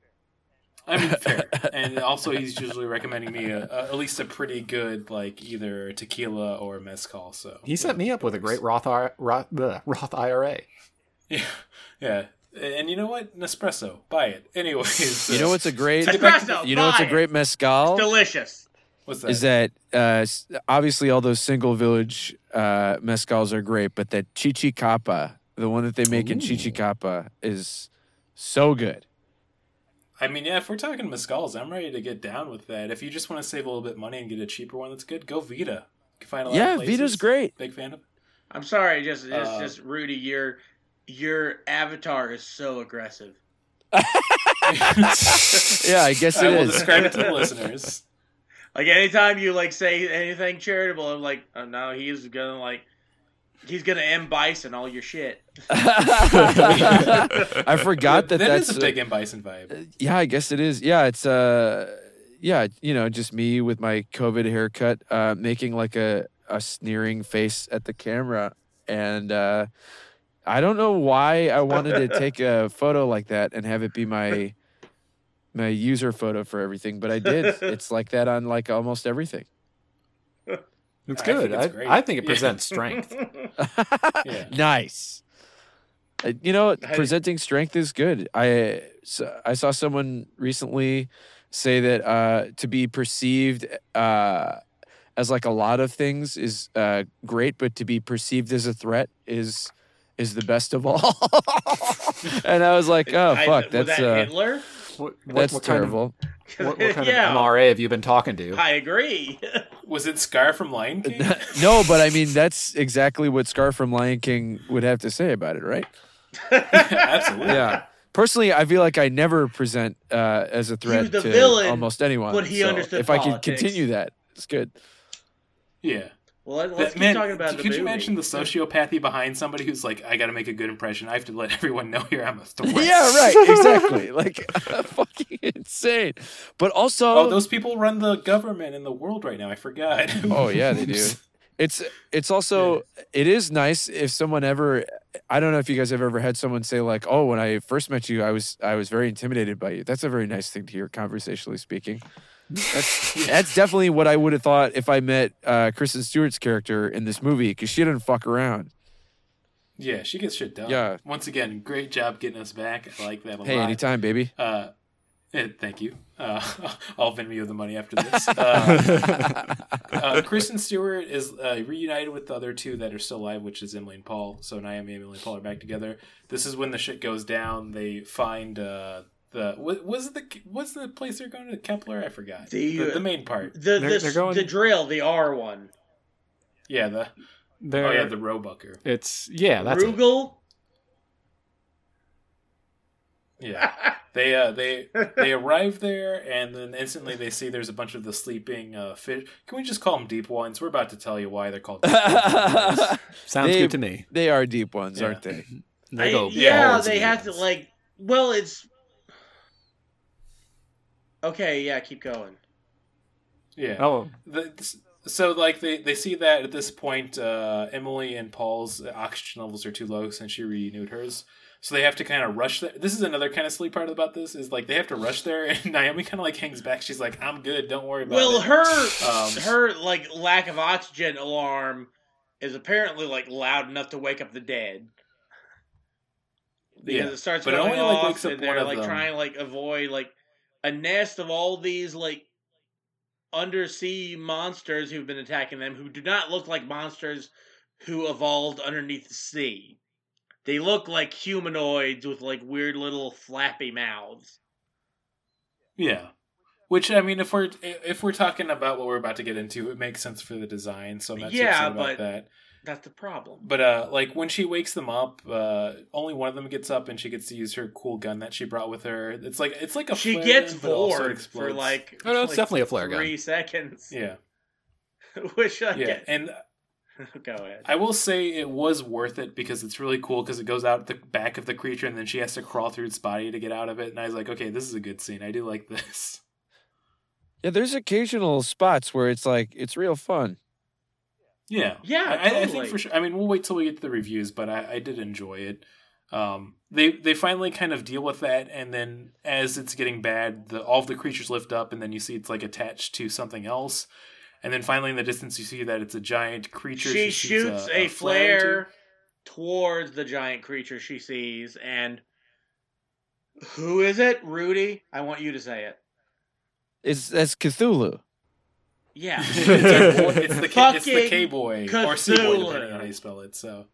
I mean, fair. and also, he's usually recommending me a, a, at least a pretty good, like either tequila or mezcal. So He set me up with a great Roth I- Roth, bleh, Roth IRA. Yeah, yeah. And you know what? Nespresso. Buy it. Anyways, You know what's a great, Espresso, you know what's a great mezcal Delicious. what's that? is that uh, obviously all those single village uh, mezcals are great, but that Chichicapa, the one that they make in Ooh. Chichicapa, is so good. I mean, yeah. If we're talking mezcals, I'm ready to get down with that. If you just want to save a little bit of money and get a cheaper one, that's good. Go Vida. You can find a lot Yeah, of places. Vida's great. Big fan of. I'm sorry, just just, Uh, just Rudy, your your avatar is so aggressive. Yeah, I guess I it will is. describe it to the listeners. Like anytime you like say anything charitable, I'm like, oh no, he's gonna like he's gonna M Bison all your shit. I forgot that, that that's is a big M Bison vibe. yeah, I guess it is. Yeah, it's uh yeah, you know, just me with my COVID haircut, uh making like a, a sneering face at the camera. And uh I don't know why I wanted to take a photo like that and have it be my my user photo for everything, but I did. It's like that on like almost everything. It's I good. think it's I, great. I think it Yeah. presents strength. Yeah. Nice. Uh, You know, presenting strength is good. I so I saw someone recently say that uh, to be perceived uh, as like a lot of things is uh, great, but to be perceived as a threat is is the best of all. and I was like, oh fuck, was that's that uh, Hitler? What, what, that's what kind of- terrible. what, what kind yeah, of MRA have you been talking to? I agree. Was it Scar from Lion King? no, but I mean that's exactly what Scar from Lion King would have to say about it, right? Absolutely. Yeah. Personally, I feel like I never present uh, as a threat the to villain, almost anyone. but he so understood If I could continue that, it's good. Yeah. Well, let, let's keep Man, talking about the could movie. you imagine the sociopathy behind somebody who's like, I got to make a good impression. I have to let everyone know here I'm a threat. Yeah, right. Exactly. like fucking insane. But also, Oh, those people run the government in the world right now. I forgot. Oh yeah, they do. It's it's also it is nice if someone ever I don't know if you guys have ever had someone say like, "Oh, when I first met you, I was I was very intimidated by you." That's a very nice thing to hear, conversationally speaking. That's that's definitely what I would have thought if I met uh, Kristen Stewart's character in this movie because she didn't fuck around. Yeah, she gets shit done. Yeah. Once again, great job getting us back. I like that a Hey, lot. Hey, anytime, baby. Uh, eh, thank you. Uh, I'll Venmo you the money after this. Uh, uh, Kristen Stewart is uh, reunited with the other two that are still alive, which is Emily and Paul. So Naomi and Emily and Paul are back together. This is when the shit goes down. They find uh, the was the what's the place they're going to Kepler? I forgot. The- the, the main part. the They're- the, they're going- the drill, the R one. Yeah, the They're, oh yeah, the Roebucker. it's yeah, that's it. Rugal. Yeah. They uh they they arrive there and then instantly they see there's a bunch of the sleeping uh fish. Can we just call them deep ones? We're about to tell you why they're called deep ones. Sounds They- good to me. they are deep ones, Yeah. aren't they? They I- go yeah, they deep. have to like. Well, it's okay. Yeah, keep going. Yeah. Oh, The, so like they, they see that at this point uh, Emily and Paul's oxygen levels are too low since she renewed hers. So they have to kind of rush there. This is another kind of silly part about this is like they have to rush there and Naomi kind of like hangs back. She's like, "I'm good. Don't worry about Well, it." her Um, her like lack of oxygen alarm is apparently like loud enough to wake up the dead. Because Yeah, it starts but it going only, like, off, wakes up and they're of like them. trying to like avoid like a nest of all these like undersea monsters who've been attacking them, who do not look like monsters who evolved underneath the sea. They look like humanoids with like weird little flappy mouths. Yeah. Which I mean, if we're if we're talking about what we're about to get into, it makes sense for the design. So I'm not too Yeah, about but- that. That's the problem. But uh, like when she wakes them up, uh, only one of them gets up, and she gets to use her cool gun that she brought with her. It's like it's like a she flare gets gun, but it also bored for like Oh, no, it's like definitely a flare gun. three seconds. yeah, Which I yeah. get. And Go ahead. I will say it was worth it because it's really cool because it goes out the back of the creature, and then she has to crawl through its body to get out of it. And I was like, okay, this is a good scene. I do like this. Yeah, there's occasional spots where it's like it's real fun. Yeah, Yeah, I, I- I think for sure. I mean, we'll wait till we get to the reviews, but I, I did enjoy it. Um, they they finally kind of deal with that, and then as it's getting bad, the all of the creatures lift up, and then you see it's like attached to something else, and then finally in the distance you see that it's a giant creature. she shoots shoots a, into. flare towards the giant creature she sees, and who is it? Rudy? I want you to say it. It's that's Cthulhu. Yeah. it's, our boy- it's the K- it's the K boy or C boy Cthulhu. depending on how you spell it. So,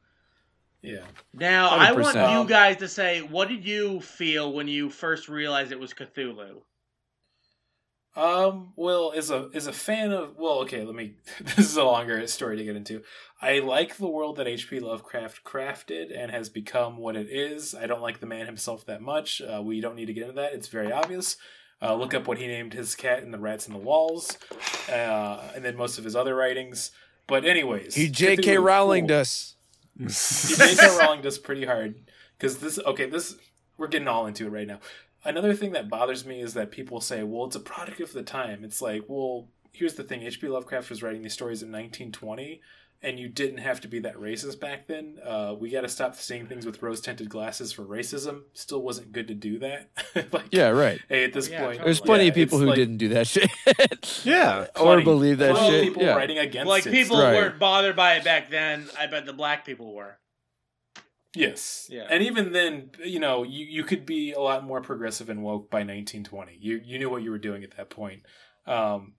yeah. now, I want you guys to say, what did you feel when you first realized it was Cthulhu? Um. Well, as a as a fan of well, okay. Let me. This is a longer story to get into. I like the world that H.P. Lovecraft crafted and has become what it is. I don't like the man himself that much. Uh, we don't need to get into that. It's very obvious. Uh, look up what he named his cat and the rats in the walls, uh, and then most of his other writings. But anyways, He J.K. Rowling cool. us. J.K. Rowling does pretty hard because this. Okay, this we're getting all into it right now. Another thing that bothers me is that people say, "Well, it's a product of the time." It's like, well, here's the thing: H.P. Lovecraft was writing these stories in 1920, and you didn't have to be that racist back then. Uh, we got to stop seeing things with rose-tinted glasses for racism. Still wasn't good to do that. like, Yeah, right. Hey, at this Yeah, point, There's plenty yeah, of people who like didn't do that shit. yeah. or believe that plenty of shit. People Yeah. writing against Like, it people Right. weren't bothered by it back then. I bet the black people were. Yes. Yeah. And even then, you know, you, you could be a lot more progressive and woke by 1920. You you knew what you were doing at that point. Um,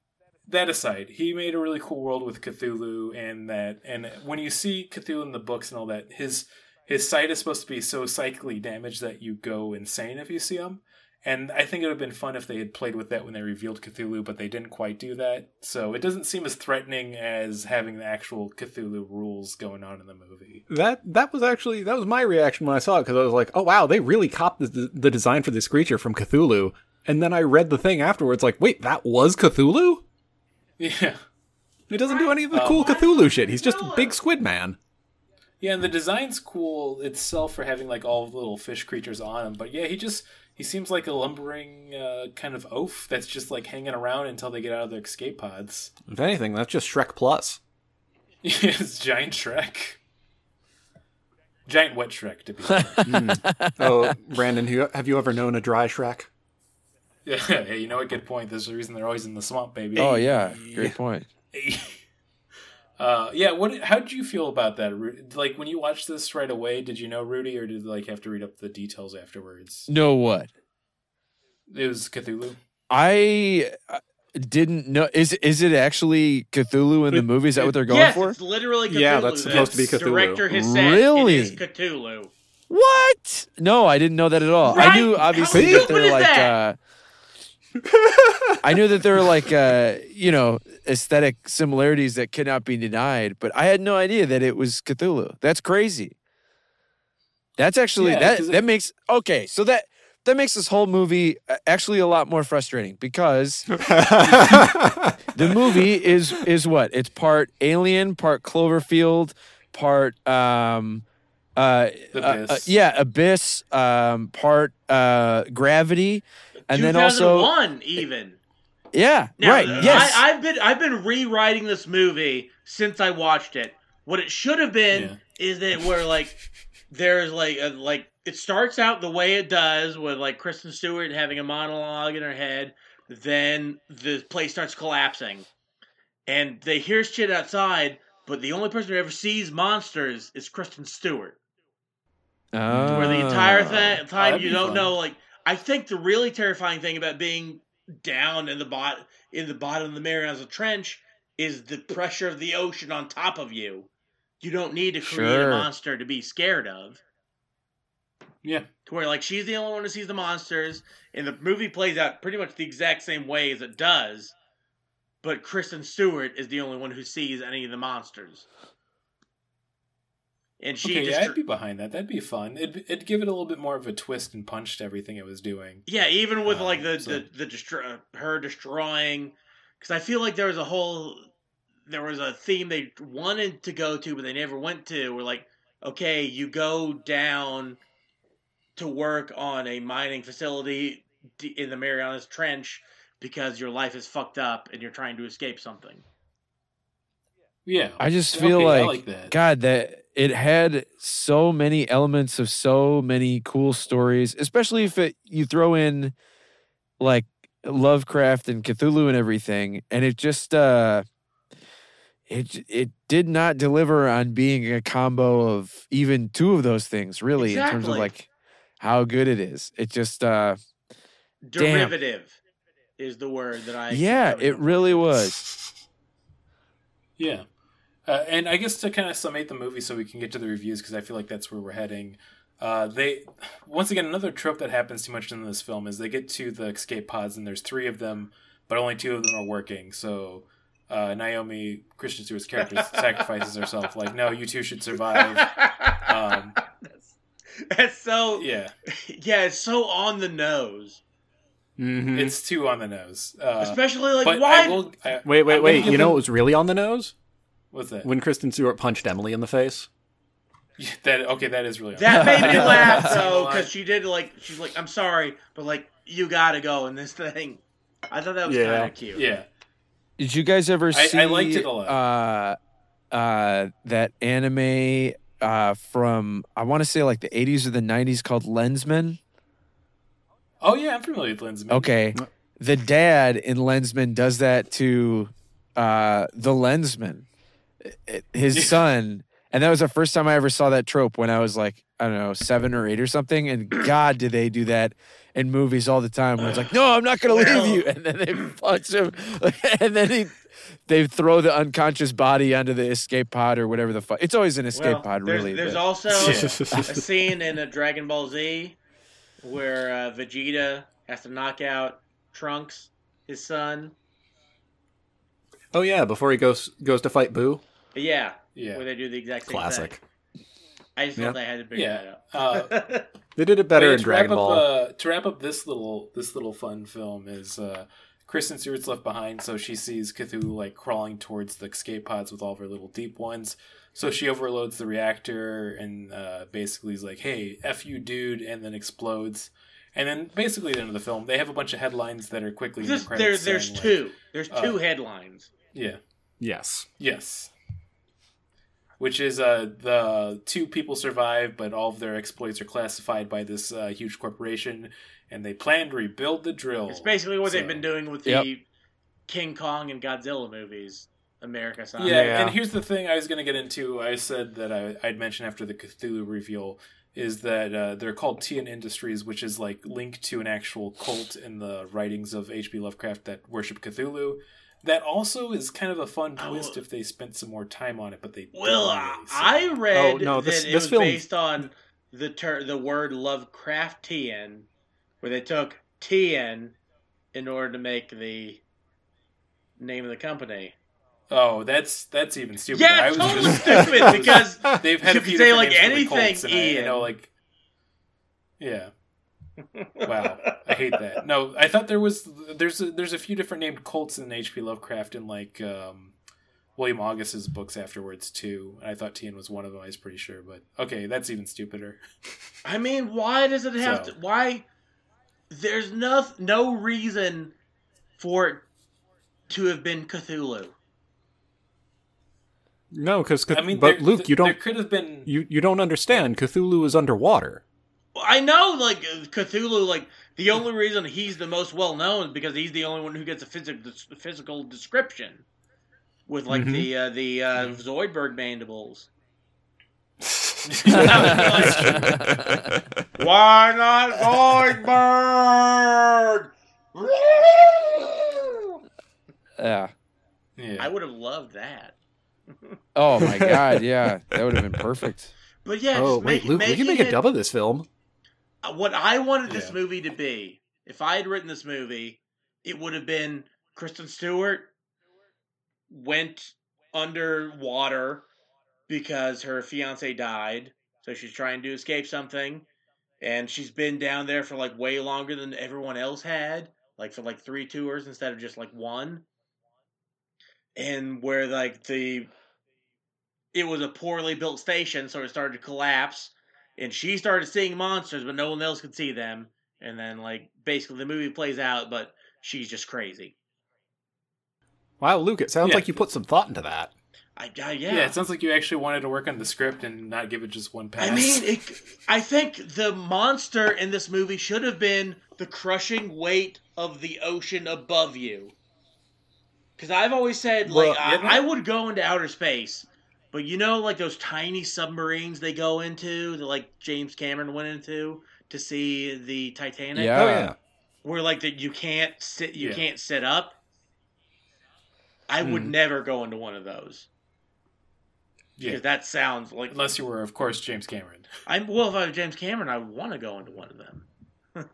that aside, he made a really cool world with Cthulhu, and that and when you see Cthulhu in the books and all that, his his sight is supposed to be so psychically damaged that you go insane if you see him. And I think it would have been fun if they had played with that when they revealed Cthulhu, but they didn't quite do that. So it doesn't seem as threatening as having the actual Cthulhu rules going on in the movie. That that was actually that was my reaction when I saw it because I was like, oh wow, they really copped the, the design for this creature from Cthulhu. And then I read the thing afterwards, like, wait, that was Cthulhu? Yeah. He doesn't do any of the cool Cthulhu shit. He's just a big squid man. Yeah, and the design's cool itself for having like all the little fish creatures on him. But yeah, he just he seems like a lumbering uh, kind of oaf that's just like hanging around until they get out of their escape pods. If anything, that's just Shrek Plus. it's giant Shrek, giant wet Shrek to be. fair. Oh, Brandon, have you ever known a dry Shrek? Yeah, hey, you know what? Good point. There's a reason they're always in the swamp, baby. Oh yeah, great point. Uh, yeah. What? How did you feel about that? Like when you watched this right away, did you know Rudy, or did you like have to read up the details afterwards? Know what? It was Cthulhu. I uh, didn't know. Is is it actually Cthulhu in the movie? Is that what they're going yes, for? it's literally Cthulhu. Yeah, that's The supposed to be Cthulhu. Director has said Really? it is Cthulhu. What? No, I didn't know that at all. I knew obviously that they're like. that? Uh, I knew that there were like uh, you know aesthetic similarities that cannot be denied, but I had no idea that it was Cthulhu. That's crazy. That's actually Yeah, that 'cause it- that makes okay. So that that makes this whole movie uh, actually a lot more frustrating because the movie is is what it's part alien, part Cloverfield, part um uh, The uh, uh, yeah abyss um part uh gravity and then also one even. yeah Now, right yes I, I've been I've been rewriting this movie since I watched it. What it should have been Yeah. is that where like there's like a, like it starts out the way it does with like Kristen Stewart having a monologue in her head. Then the place starts collapsing, and they hear shit outside. But the only person who ever sees monsters is Kristen Stewart. Where the entire Ah. th- time that'd you don't fun. know, like I think the really terrifying thing about being down in the bot in the bottom of the Marianas Trench is the pressure of the ocean on top of you. You don't need to create Sure. a monster to be scared of. Yeah. To where like she's the only one who sees the monsters, and the movie plays out pretty much the exact same way as it does. But Kristen Stewart is the only one who sees any of the monsters. And she okay, just yeah, I'd be behind that. That'd be fun. It'd, it'd give it a little bit more of a twist and punch to everything it was doing. Yeah, even with Um, like the so- the the destro- her destroying, because I feel like there was a whole there was a theme they wanted to go to, but they never went to. Where like, okay, you go down to work on a mining facility in the Marianas Trench because your life is fucked up and you're trying to escape something. Yeah, I just feel Okay, I like, like that. God that it had so many elements of so many cool stories, especially if it you throw in like Lovecraft and Cthulhu and everything, and it just uh it it did not deliver on being a combo of even two of those things really in terms of like how good it is. It just uh Damn. Derivative is the word that I. yeah, it really was. Yeah. Uh, and I guess to kind of summate the movie so we can get to the reviews because I feel like that's where we're heading. Uh, they once again another trope that happens too much in this film is they get to the escape pods and there's three of them, but only two of them are working. So uh, Naomi Kristen Stewart's character sacrifices herself. Like, no, you two should survive. Um, that's, that's so yeah, yeah, it's so on the nose. Mhm. it's too on the nose. Uh, Especially like but why I will. I, Wait, wait, wait. You know them- what was really on the nose? What's that? When Kristen Stewart punched Emily in the face. that okay, that is really that the made me laugh didn't though because she did like she's like I'm sorry, but like you gotta go in this thing. I thought that was Yeah. kind of cute. Yeah. Did you guys ever see? I liked it a lot. Uh, uh, that anime uh, from I want to say like the 80s or the 90s called Lensman. Oh yeah, I'm familiar with Lensman. Okay, the dad in Lensman does that to uh, the Lensman, i- his son, And that was the first time I ever saw that trope when I was like, I don't know, seven or eight or something. And God, do they do that in movies all the time where it's like, no, I'm not going to leave you. And then they punch him. And then he, they throw the unconscious body onto the escape pod or whatever the fuck. It's always an escape Well, pod, there's, really. There's but- also a scene in a Dragon Ball Z where uh, Vegeta has to knock out Trunks, his son. Oh yeah, before he goes goes to fight Boo. But yeah, Yeah. where they do the exact same Classic. thing. I just Yeah. thought I had to bring Yeah. that up. They did it better But in to wrap Dragon up, Ball. Uh, to wrap up this little this little fun film is uh, Kristen Stewart's left behind, so she sees Cthulhu like crawling towards the escape pods with all of her little deep ones. So she overloads the reactor and uh, basically is like, "Hey, f you, dude," and then explodes. And then basically the end of the film, they have a bunch of headlines that are quickly in the there, there's saying, like- two. There's uh, two headlines. yeah. yes. Yes. Which is uh, the two people survive, but all of their exploits are classified by this uh, huge corporation, and they plan to rebuild the drill. It's basically what So- they've been doing with the Yep. King Kong and Godzilla movies. America side. Yeah, Yeah. and here's the thing I was going to get into. I said that I, I'd mention after the Cthulhu reveal is that uh, they're called Tian Industries, which is like linked to an actual cult in the writings of H.P. Lovecraft that worship Cthulhu. That also is kind of a fun Oh. twist if they spent some more time on it, but they Well, I, really, so- I read Oh, no, this- that it this was film- based on the ter- the word Lovecraftian, where they took Tian in order to make the name of the company. Oh, that's that's even stupid. Yeah, I was totally just, stupid because they've had you a few say, like, names for the anything, cults, and I, I Ian. know, like, yeah. Wow, I hate that. No, I thought there was there's a, there's a few different named cults in H.P. Lovecraft and like um, William August's books afterwards too. And I thought Tian was one of them. I was pretty sure, but okay, that's even stupider. I mean, why does it have So- to? Why? There's no no reason for it to have been Cthulhu. No, because I mean, but there- Luke, you don't There could have been you you don't understand. Cthulhu is underwater. I know, like Cthulhu, like the only reason he's the most well known is because he's the only one who gets a physical physical description with like Mhm. the uh, the uh, Zoidberg mandibles. Why not Zoidberg? Yeah. yeah. I would have loved that. Oh my god, yeah. That would have been perfect. But yeah, oh just wait, make, Luke, we can making make a dub of this film. What I wanted this Yeah. movie to be, if I had written this movie, it would have been Kristen Stewart went underwater because her fiance died, so she's trying to escape something, and she's been down there for like way longer than everyone else had, like for like three tours instead of just like one. And where like the it was a poorly built station, so it started to collapse and she started seeing monsters, but no one else could see them. And then, like, basically, the movie plays out, but she's just crazy. Wow, Luke, it sounds Yeah. like you put some thought into that. I, I yeah. yeah. it sounds like you actually wanted to work on the script and not give it just one pass. I mean, it, I think the monster in this movie should have been the crushing weight of the ocean above you. Because I've always said, like, Well, I, I would go into outer space, but you know, like those tiny submarines they go into, that like James Cameron went into to see the Titanic. Yeah. oh yeah. where like that you can't sit you Yeah. can't sit up i would Hmm. never go into one of those yeah. because that sounds like Unless you were, of course, James Cameron. i'm well if i was james cameron i would want to go into one of them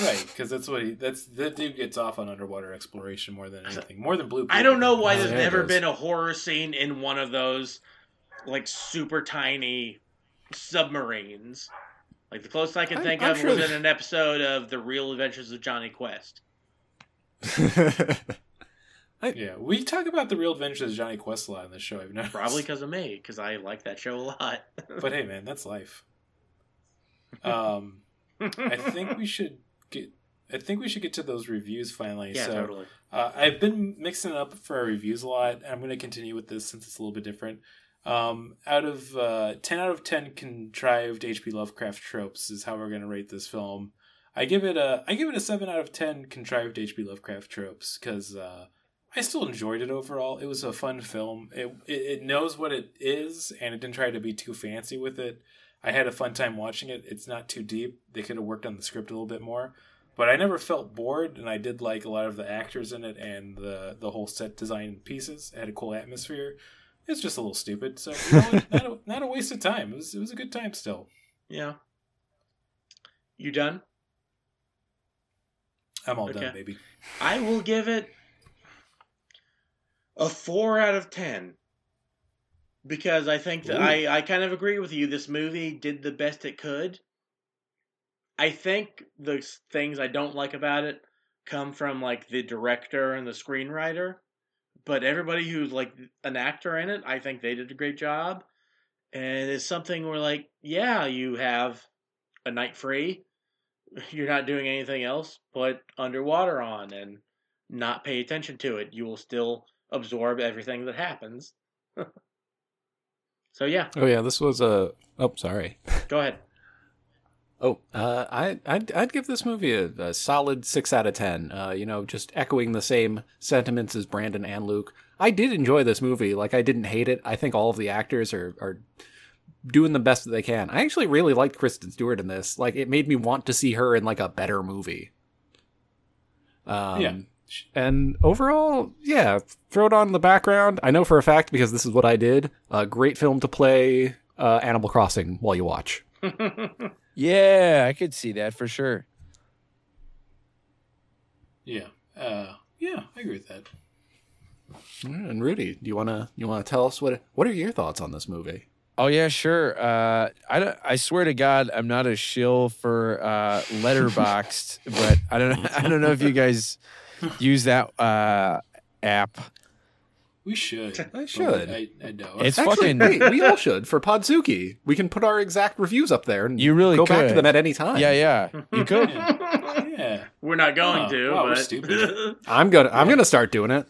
Right, because that's what he. That's that dude gets off on underwater exploration more than anything, more than Blue. i don't know why Oh, there's yeah, never been a horror scene in one of those like super tiny submarines like the closest i can I'm- think I'm of sure was that- in an episode of the real adventures of jonny quest Yeah, we talk about the real adventures of Jonny Quest a lot in this show. I've noticed. probably because of me because i like that show a lot But hey, man, that's life. Um, I think we should get. I think we should get to those reviews finally. yeah so, totally Uh, I've been mixing it up for our reviews a lot, and I'm going to continue with this since it's a little bit different. Um, out of uh, 10 out of 10 contrived H.P. Lovecraft tropes is how we're going to rate this film. I give it a I give it a 7 out of 10 contrived H.P. Lovecraft tropes because uh, I still enjoyed it overall. It was a fun film. It, it it knows what it is, and it didn't try to be too fancy with it. I had a fun time watching it. It's not too deep. They could have worked on the script a little bit more, but I never felt bored, and I did like a lot of the actors in it and the the whole set design pieces. It had a cool atmosphere. It's just a little stupid, so you know, not a, not a waste of time. It was it was a good time still. Yeah. You done? I'm all Okay. done, baby. I will give it a four out of ten because I think that Ooh. I, I kind of agree with you. This movie did the best it could. I think the things I don't like about it come from like the director and the screenwriter, but everybody who's like an actor in it, I think they did a great job. And it's something where like, yeah, you have a night free, you're not doing anything else, put underwater on and not pay attention to it. You will still absorb everything that happens. so yeah, Oh yeah, this was a. Oh, sorry. go ahead. Oh, uh, I I'd, I'd give this movie a, a solid six out of ten. Uh, you know, just echoing the same sentiments as Brandon and Luke. I did enjoy this movie. Like, I didn't hate it. I think all of the actors are are doing the best that they can. I actually really liked Kristen Stewart in this. Like, it made me want to see her in like a better movie. Um, Yeah. And overall, yeah, throw it on in the background. I know for a fact because this is what I did. A great film to play uh, Animal Crossing while you watch. Yeah, I could see that for sure. Yeah. Uh, yeah, I agree with that. And Rudy, do you wanna you wanna tell us what what are your thoughts on this movie? Oh yeah, sure. Uh, I don't, I swear to God, I'm not a shill for uh, Letterboxd, but I don't I don't know if you guys use that uh, app. We should. I should. I, I don't. It's Actually, fucking. wait, we all should for Podzuki. We can put our exact reviews up there and You really go back to them at any time. Yeah, yeah. You could. yeah. yeah. We're not going Oh, to. wow, we're stupid. I'm gonna I'm gonna start doing it.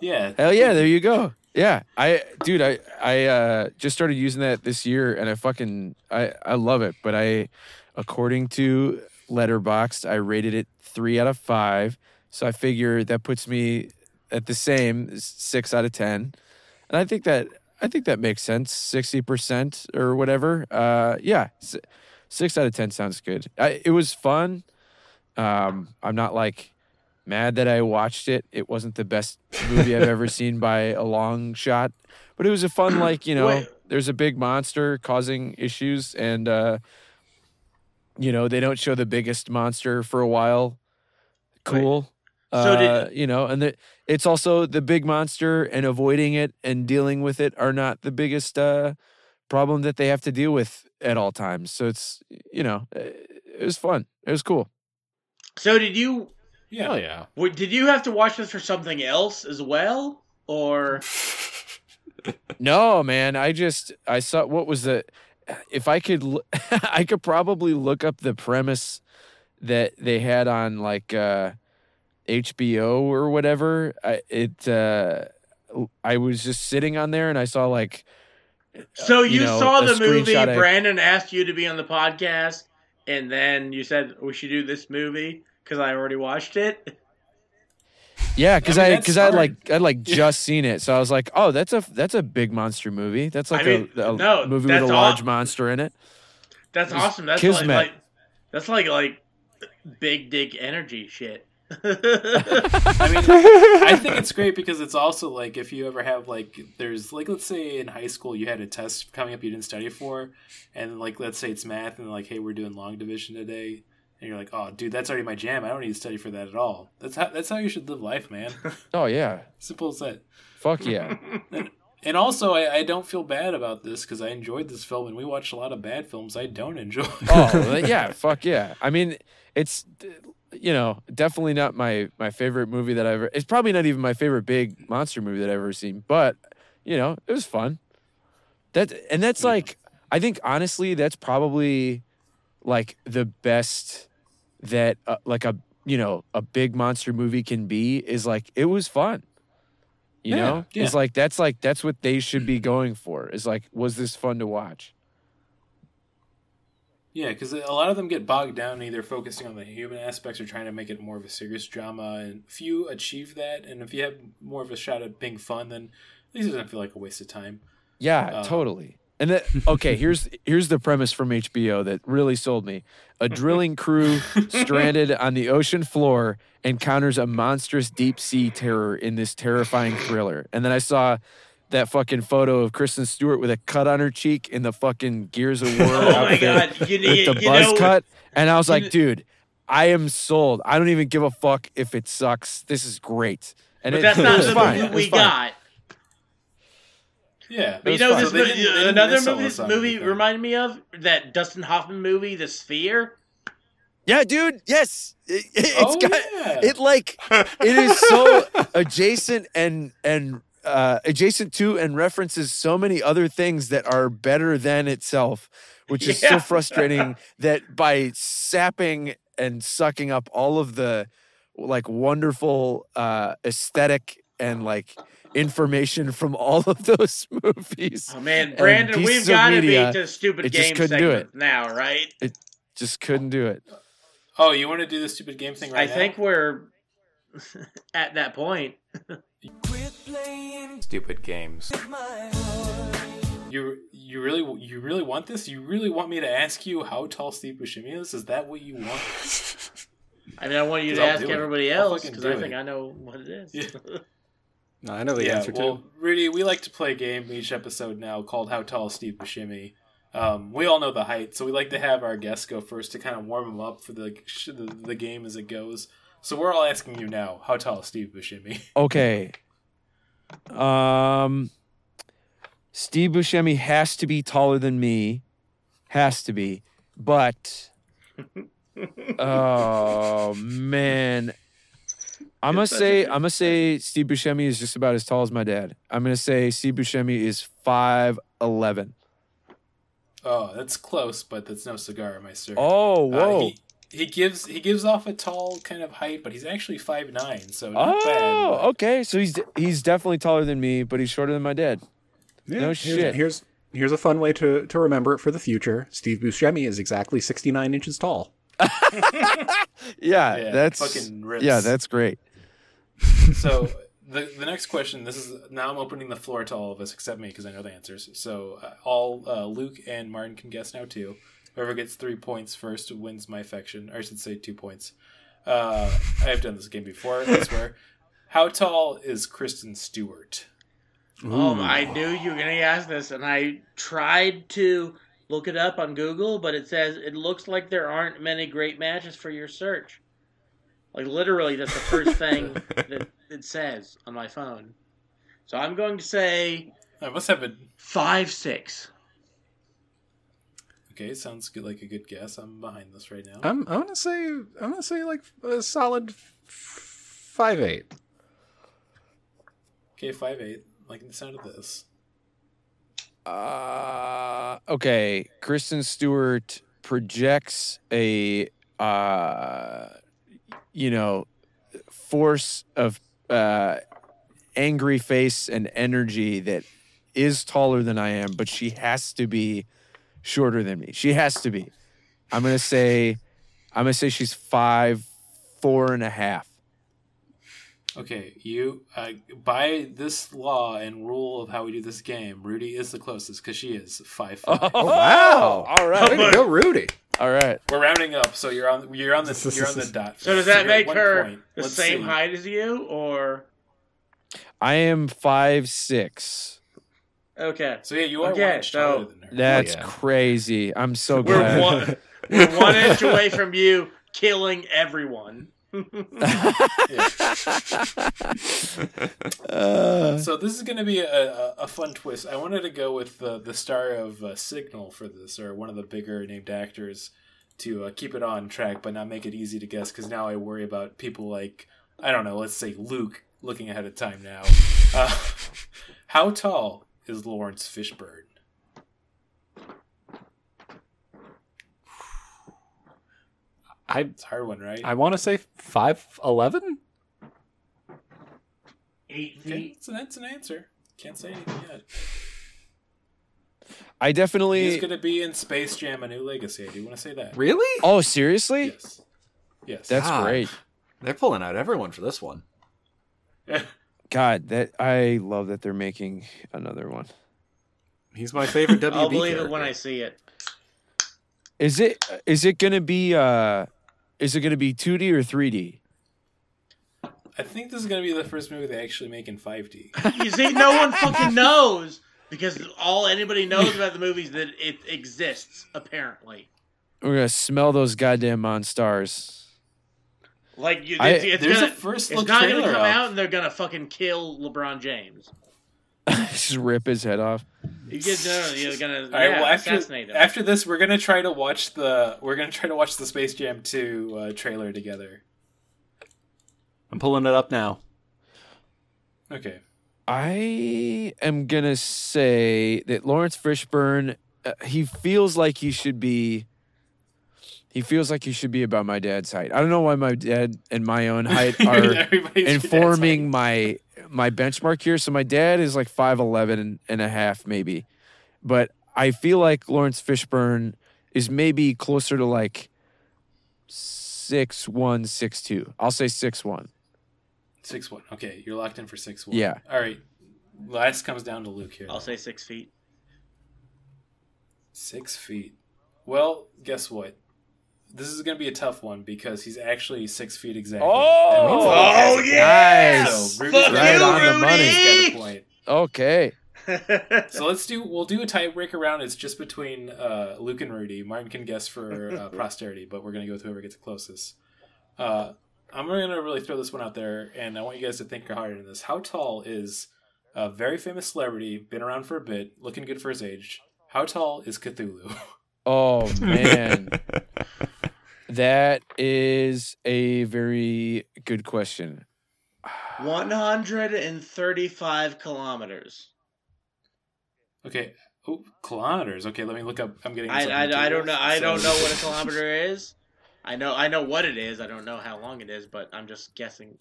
Yeah. Hell yeah, there you go. Yeah, I, dude, I, I uh, just started using that this year, and I fucking, I, I love it. But I, according to Letterboxd, I rated it three out of five. So I figure that puts me at the same six out of ten, and I think that, I think that makes sense. Sixty percent or whatever. Uh, yeah, six out of ten sounds good. I, it was fun. Um, I'm not like mad that I watched it. It wasn't the best movie I've ever seen by a long shot, but it was a fun like you know. Wait. There's a big monster causing issues, and uh, you know they don't show the biggest monster for a while. Cool. So did- uh, you know, and the, it's also the big monster and avoiding it and dealing with it are not the biggest uh, problem that they have to deal with at all times. So it's you know, it was fun. It was cool. So did you? Yeah. Hell yeah. w- Did you have to watch this for something else as well, or No, man. I just I saw what was the if I could I could probably look up the premise that they had on like uh HBO or whatever. I, it uh I was just sitting on there and I saw like so you you, know, saw the movie? I- Brandon asked you to be on the podcast, and then you said we should do this movie because I already watched it. yeah, because I mean, I because I like I'd like just seen it, so I was like, oh, that's a that's a big monster movie. That's like I mean, a, a no, movie with a large monster in it. That's It awesome. That's like, like that's like like big dick energy shit. I mean, I think it's great because it's also like if you ever have like there's like let's say in high school you had a test coming up you didn't study for, and like let's say it's math and like hey we're doing long division today, and you're like oh dude that's already my jam I don't need to study for that at all. That's how that's how you should live life, man. Oh yeah, Simple as that. fuck yeah. And also, I, I don't feel bad about this because I enjoyed this film, and we watched a lot of bad films I don't enjoy. oh yeah fuck yeah i mean it's you know definitely not my my favorite movie that i've ever it's probably not even my favorite big monster movie that i've ever seen but you know it was fun. That and that's like i think honestly that's probably like the best that uh, like a you know a big monster movie can be is like it was fun. You Yeah, know? Yeah. it's like that's like that's what they should be going for is like was this fun to watch Yeah, because a lot of them get bogged down either focusing on the human aspects or trying to make it more of a serious drama. And if you achieve that, and if you have more of a shot at being fun, then at least it doesn't feel like a waste of time. Yeah, Uh, totally. And that okay, here's here's the premise from HBO that really sold me. A drilling crew stranded on the ocean floor encounters a monstrous deep sea terror in this terrifying thriller. And then I saw that fucking photo of Kristen Stewart with a cut on her cheek in the fucking Gears of War Oh my outfit god! You, with you, the you buzz know, cut. And I was like, kn- dude, I am sold. I don't even give a fuck if it sucks. This is great. And but it, that's it not was the fine. movie we fine. got. Yeah, But you know, fine. this So they mo- didn't- they didn't another movie, this movie anything. reminded me of that Dustin Hoffman movie, The Sphere. Yeah, dude. Yes, it, it's Oh, got yeah. it. Like it is so adjacent and and uh, adjacent to and references so many other things that are better than itself, which is so frustrating. that by sapping and sucking up all of the like wonderful uh, aesthetic and like information from all of those movies, Oh man, Brandon, we've got to media, be to stupid it just game couldn't do it. now, right? It just couldn't do it. Oh, you want to do the stupid game thing right I now? think we're at that point. Stupid games. you you really you really want this? You really want me to ask you how tall Steve Buscemi is? Is that what you want? I mean, I want you to I'll ask do it. everybody else because I do think it. I know what it is. Yeah. No, I know the yeah, answer well, too. Rudy, we like to play a game each episode now called How Tall is Steve Buscemi. Um, we all know the height, so we like to have our guests go first to kind of warm them up for the, sh- the the game as it goes. So we're all asking you now, how tall is Steve Buscemi? Okay. Um Steve Buscemi has to be taller than me. Has to be. But oh man. I'm gonna It's such a say I'm gonna say Steve Buscemi is just about as tall as my dad. I'm gonna say Steve Buscemi is five eleven. Oh, that's close, but that's no cigar, my sir. Oh, Uh, whoa. he, he gives he gives off a tall kind of height, but he's actually five nine, so not bad. oh, but- okay. So he's he's definitely taller than me, but he's shorter than my dad. Yeah, No here's, shit. Here's here's a fun way to to remember it for the future. Steve Buscemi is exactly 69 inches tall. Yeah, Yeah, that's fucking rips. yeah, that's great. so the the next question. This is now I'm opening the floor to all of us except me because I know the answers. So uh, all uh, Luke and Martin can guess now too. Whoever gets three points first wins my affection, or I should say two points. Uh, I have done this game before. I swear. How tall is Kristen Stewart? Um, I knew you were going to ask this, and I tried to look it up on Google, but it says it looks like there aren't many great matches for your search. Like literally, that's the first thing that it says on my phone. So I'm going to say I must have a five six. Okay. Sounds good, like a good guess. I'm behind this right now. I'm I'm gonna say I'm gonna say like a solid f- five eight. Okay, five eight. Like the sound of this. Uh, okay. Kristen Stewart projects a, uh, you know, force of uh, angry face and energy that is taller than I am, but she has to be shorter than me. She has to be. I'm gonna say, I'm gonna say she's five, four and a half. Okay, you uh, by this law and rule of how we do this game, Rudy is the closest because she is five five. Oh, wow. All right. Way to go, Rudy. All right. We're rounding up, so you're on you're on the you're on the dot. So does that you're make her point. the Let's same see. height as you, or I am five six. Okay? So yeah, you are Okay, one inch so- taller than her. That's yeah. crazy. I'm so We're glad. one, we're one inch away from you killing everyone. Uh, So this is going to be a, a, a fun twist. I wanted to go with the the star of uh, Signal for this, or one of the bigger named actors, to uh, keep it on track, but not make it easy to guess. Because now I worry about people like I don't know, let's say Luke looking ahead of time now. Uh, how tall is Laurence Fishburne? I It's a hard one, right? I want to say five eleven. Eight okay, feet. so that's an answer. Can't say anything yet. I definitely. He's gonna be in Space Jam: A New Legacy. I do want to say that. Really? Oh, seriously? Yes. Yes. That's God. great. They're pulling out everyone for this one. God, that I love that they're making another one. He's my favorite WB I'll believe it when I see it. Is it is it gonna be uh is it gonna be 2D or 3D? I think this is gonna be the first movie they actually make in 5D. You see, no one fucking knows because all anybody knows about the movies that it exists. Apparently, We're gonna smell those goddamn monstars. Like you, I- it's, it's There's gonna, a first it's look not gonna come up. out and they're gonna fucking kill LeBron James. Just rip his head off. You get no, you're gonna All right. yeah, well, after assassinate him. after this, we're gonna try to watch the we're gonna try to watch the Space Jam 2 uh, trailer together. I'm pulling it up now. Okay. I am gonna say that Laurence Fishburne, uh, he feels like he should be. He feels like he should be about my dad's height. I don't know why my dad and my own height are Everybody's informing my my benchmark here. So my dad is like 5'11 and a half, maybe. But I feel like Laurence Fishburne is maybe closer to like six one, six two. I'll say six one. Six one. Okay, you're locked in for six one. Yeah. All right. Last comes down to Luke here. I'll say six feet. Six feet. Well, guess what? This is going to be a tough one because he's actually six feet exactly. Oh! That Oh, he has a yeah! Nice. So Rudy's Right you, on the money. Got a point. Okay. So let's do. We'll do a tiebreaker round. It's just between uh, Luke and Rudy. Martin can guess for uh, posterity, but we're gonna go with whoever gets the closest. Uh, I'm gonna really throw this one out there, and I want you guys to think harder in this. How tall is a very famous celebrity, been around for a bit, looking good for his age? How tall is Cthulhu? Oh man. That is a very good question. 135 kilometers. Okay. Oh, kilometers. Okay, let me look up. I'm getting. I, I, I don't know. I don't know what a kilometer is. I know I know what it is. I don't know how long it is, but I'm just guessing.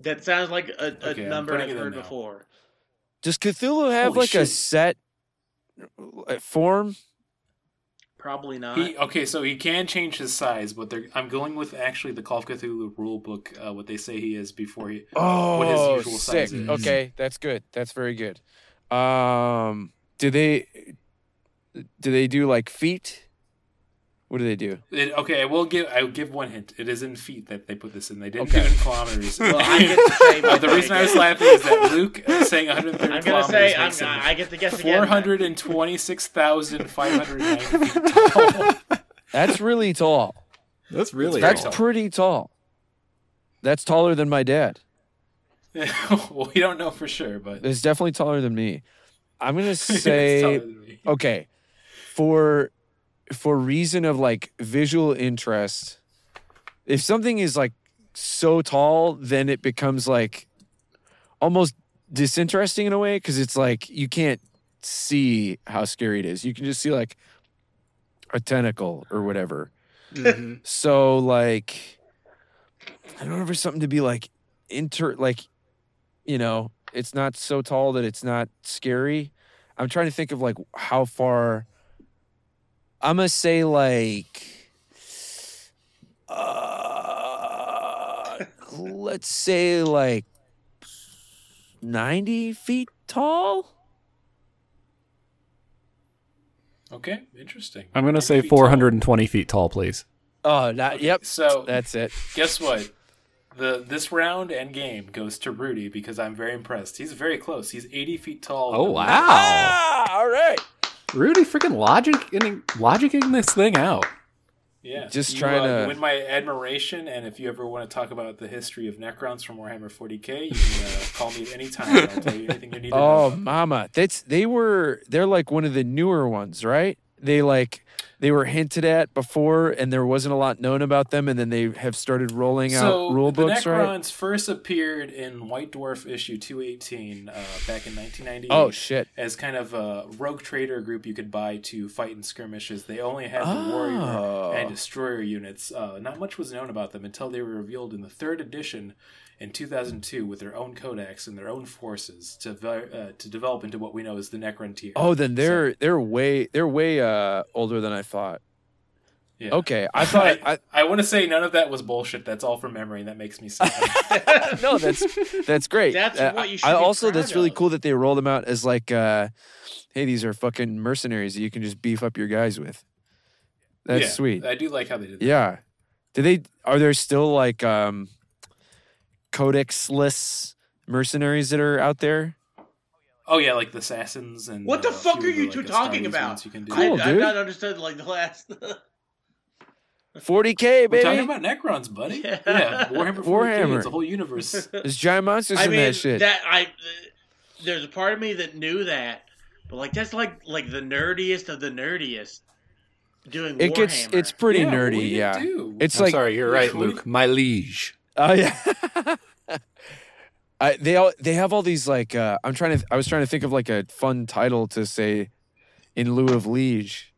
That sounds like a, a Okay, number putting I've heard before. Does Cthulhu have Holy like a set uh, form? Probably not. He, okay, so he can change his size, but they're, I'm going with actually the Call of Cthulhu rule book, uh, what they say he is before he. Oh, what his usual sick. size is. Okay, that's good. That's very good. Um, do they do they do like feet? What do they do? It, okay, I will give. I will give one hint. It is in feet that they put this in. They didn't Okay. do it in kilometers. well, I get to say. Uh, the reason I was laughing is that Luke saying 130 I'm gonna kilometers say. I'm, makes him I get to guess again. 426,590 feet tall. That's really tall. That's really. That's tall. pretty tall. That's taller than my dad. well, we don't know for sure, but It's definitely taller than me. I'm gonna it's taller say than me. okay for for reason of like visual interest if something is like so tall then it becomes like almost disinteresting in a way because it's like you can't see how scary it is. You can just see like a tentacle or whatever. Mhm. so like i don't know for something to be like inter like you know it's not so tall that it's not scary. I'm trying to think of like how far i'm gonna say like uh let's say like 90 feet tall Okay, interesting. I'm gonna say Feet tall. 420 feet tall, please. oh not yep So that's it guess what? The this round and game goes to Rudy because I'm very impressed. He's very close. He's 80 feet tall. Oh wow, ah all right Rudy, freaking logic logicking this thing out. Yeah, Just you, trying uh, to- win my admiration. And if you ever want to talk about the history of Necrons from Warhammer 40k, you can uh, call me anytime. and I'll tell you anything you need to Oh, know. mama, that's they were they're like one of the newer ones, right? They like they were hinted at before, and there wasn't a lot known about them, and then they have started rolling So out rule the books, right? Necrons first appeared in White Dwarf issue 218 uh, back in 1998. Oh shit! As kind of a rogue trader group you could buy to fight in skirmishes. They only had the warrior Oh. and destroyer units. Uh, not much was known about them until they were revealed in the third edition in 2002 with their own codex and their own forces to ve- uh, to develop into what we know as the Necron tier. Oh, then they're they're way they're way uh, older than I thought. Yeah. Okay, I thought I, I, I want to say none of that was bullshit. That's all from memory, and that makes me sad. no, that's that's great. That's Uh, what you should I be also that's proud really cool that they rolled them out as like, uh, hey, these are fucking mercenaries that you can just beef up your guys with. That's Yeah, sweet. I do like how they did that. Yeah. Do they are there still like um codexless mercenaries that are out there? Oh yeah, like the assassins and What the uh, fuck are the, you two Astartes talking about? You can do. Cool, I, I've not understood like the last. 40k, We're baby. talking about Necrons, buddy. Yeah. Yeah, Warhammer. 40K, Warhammer. It's a whole universe. There's giant monsters I in mean, that shit. I. There's a part of me that knew that, but like that's like like the nerdiest of the nerdiest. Doing it gets it's pretty Yeah, nerdy, we yeah. do. It's I'm like sorry, you're right, What do you- Luke. My liege. Oh yeah. I, they all they have all these like uh, I'm trying to I was trying to think of like a fun title to say in lieu of liege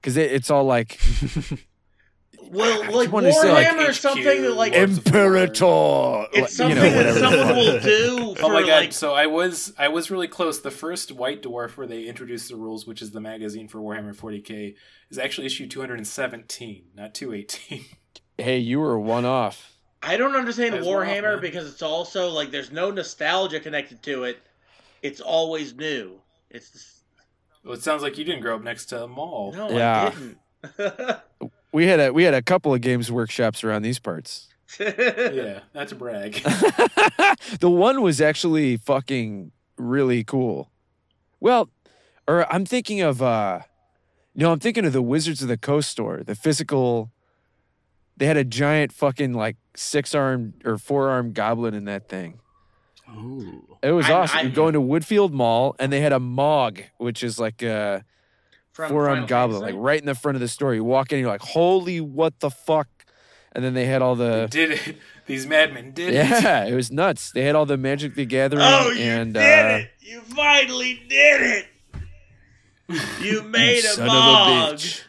because it, it's all like well, I like wanna say, like, Warhammer is something that like Imperator. it's you something know, that someone will do for Oh my god! like so I was I was really close. The first White Dwarf where they introduced the rules, which is the magazine for Warhammer 40k, is actually issue 217, not 218. Hey, you were one off. I don't understand As well, Warhammer man. because it's also like there's no nostalgia connected to it. It's always new. It's well, it sounds like you didn't grow up next to a mall. no, Yeah. I didn't. We had a we had a couple of games workshops around these parts. Yeah, that's a brag. the one was actually fucking really cool. Well, or I'm thinking of uh no, I'm thinking of the Wizards of the Coast store, the physical they had a giant fucking like six armed or four armed goblin in that thing. Ooh. It was I- awesome. I- you go into Woodfield Mall and they had a Mog, which is like a four Final armed goblin, Fantasy? like right in the front of the store. You walk in, you're like, holy what the fuck? And then they had all the did it? These madmen did it. Yeah, it was nuts. They had all the Magic the Gathering Oh, you and did uh, it! You finally did it! You made a son mog. of a bitch.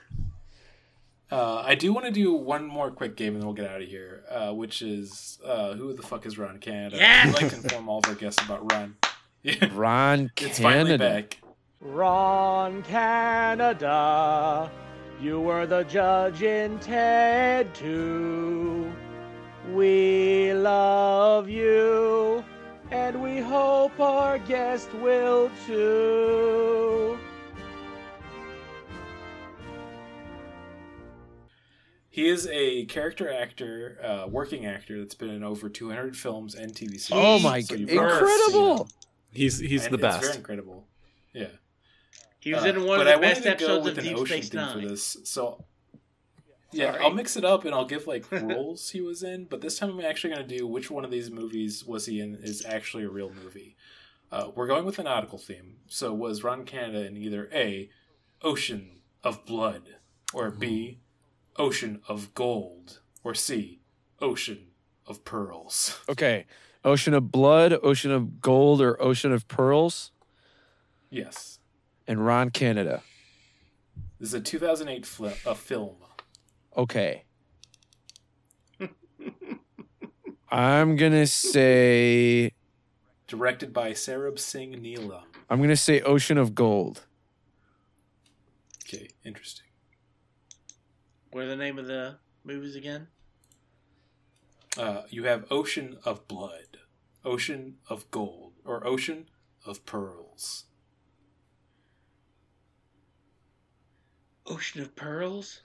Uh, I do want to do one more quick game and then we'll get out of here, uh, which is uh, who the fuck is Ron Canada? Yes! I'd like to inform all of our guests about Ron. Ron it's finally Canada. back. Ron Canada, you were the judge in TED 2. We love you, and we hope our guest will too. He is a character actor, uh, working actor that's been in over 200 films and TV series. Oh my So god, incredible! He's he's And the It's very incredible. Yeah. He was Uh, in one but of I the best wanted to go episodes with of an Deep ocean Space theme Nine. for this. So yeah, Sorry. I'll mix it up and I'll give like roles he was in. But this time I'm actually going to do which one of these movies was he in is actually a real movie. Uh, we're going with a nautical theme. So was Ron Canada in either A, Ocean of Blood, or B, Ocean of Gold, or C, Ocean of Pearls? Okay, Ocean of Blood, Ocean of Gold, or Ocean of Pearls, Yes. and Ron Canada. This is a 2008 fl- a film. Okay. I'm gonna say Directed by Sarab Singh Neela. I'm gonna say Ocean of Gold. Okay, interesting. What are the name of the movies again? Uh, you have Ocean of Blood, Ocean of Gold, or Ocean of Pearls. Ocean of Pearls.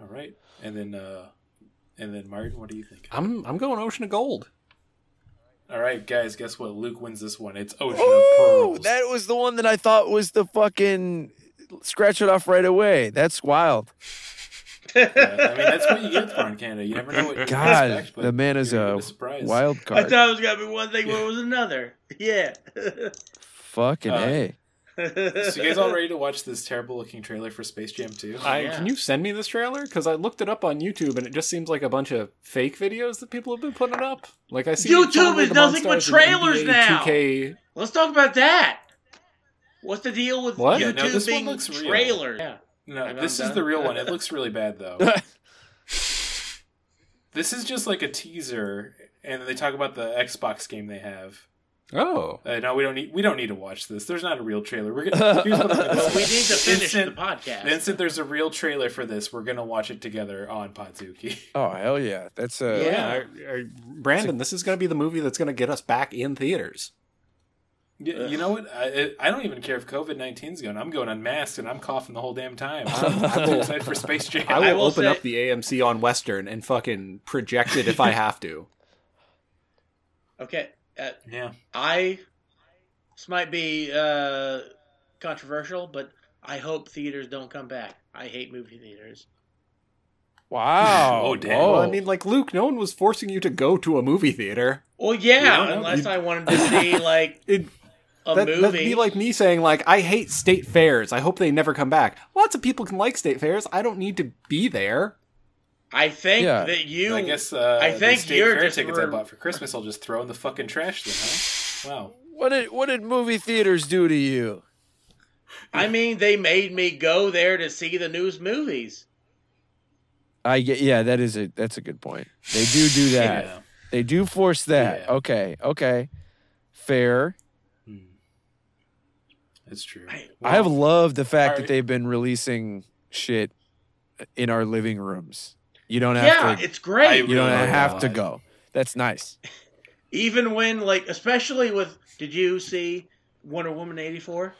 All right, and then uh, and then Martin, what do you think? I'm I'm going Ocean of Gold. All right, guys, guess what? Luke wins this one. It's Ocean Oh, of Pearls. that was the one that I thought was the fucking scratch it off right away. That's wild. Yeah, I mean, that's what you get with Ron Canada. You never know what you God, expect, but the man is you're a gonna surprise. wild I thought it was gonna be one thing, but it was another. Yeah. Fucking Uh, a. So you guys all ready to watch this terrible looking trailer for Space Jam 2? I, Yeah. Can you send me this trailer? Because I looked it up on YouTube and it just seems like a bunch of fake videos that people have been putting up. Like I see YouTube John Lee is the nothing but trailers NBA now. 2K. Let's talk about that. What's the deal with What? YouTube Yeah, no, this one being looks real. Yeah. No, I'm this done. is the real one. It looks really bad though. this is just like a teaser, and they talk about the Xbox game they have. Oh, Uh, no, we don't need. We don't need to watch this. There's not a real trailer. We're gonna. Here's what gonna Well, we need to finish Instant- the podcast. The instant there's a real trailer for this, we're gonna watch it together on Podzuki. Oh hell yeah, that's uh, Yeah. yeah. I- I- Brandon, this is going to be the movie that's going to get us back in theaters. You, you know what? I, I don't even care if COVID 19's going. I'm going unmasked and I'm coughing the whole damn time. I'm too excited for Space Jam. I will, I will open say- up the AMC on Western and fucking project it if I have to. Okay. Uh, yeah. I. This might be uh, controversial, but I hope theaters don't come back. I hate movie theaters. wow. Oh, damn. Well, I mean, like Luke, no one was forcing you to go to a movie theater. Well, yeah, You know. unless You- I wanted to see like It, a that, movie. that'd be like me saying, like, I hate state fairs. I hope they never come back. Lots of people can like state fairs. I don't need to be there. I think Yeah. that you. I guess uh, I think the state you're fair just tickets re- I bought for Christmas I'll just throw in the fucking trash then, huh? Wow. What did what did movie theaters do to you? I mean, they made me go there to see the news movies. I get yeah, that is a that's a good point. They do do that. Yeah. They do force that. Yeah. Okay, okay, fair. That's true. I- I have loved the fact Alright. that they've been releasing shit in our living rooms. You don't have Yeah, to. Yeah, it's great. You don't really have to go. That's nice. Even when, like, especially with. Did you see Wonder Woman eighty four?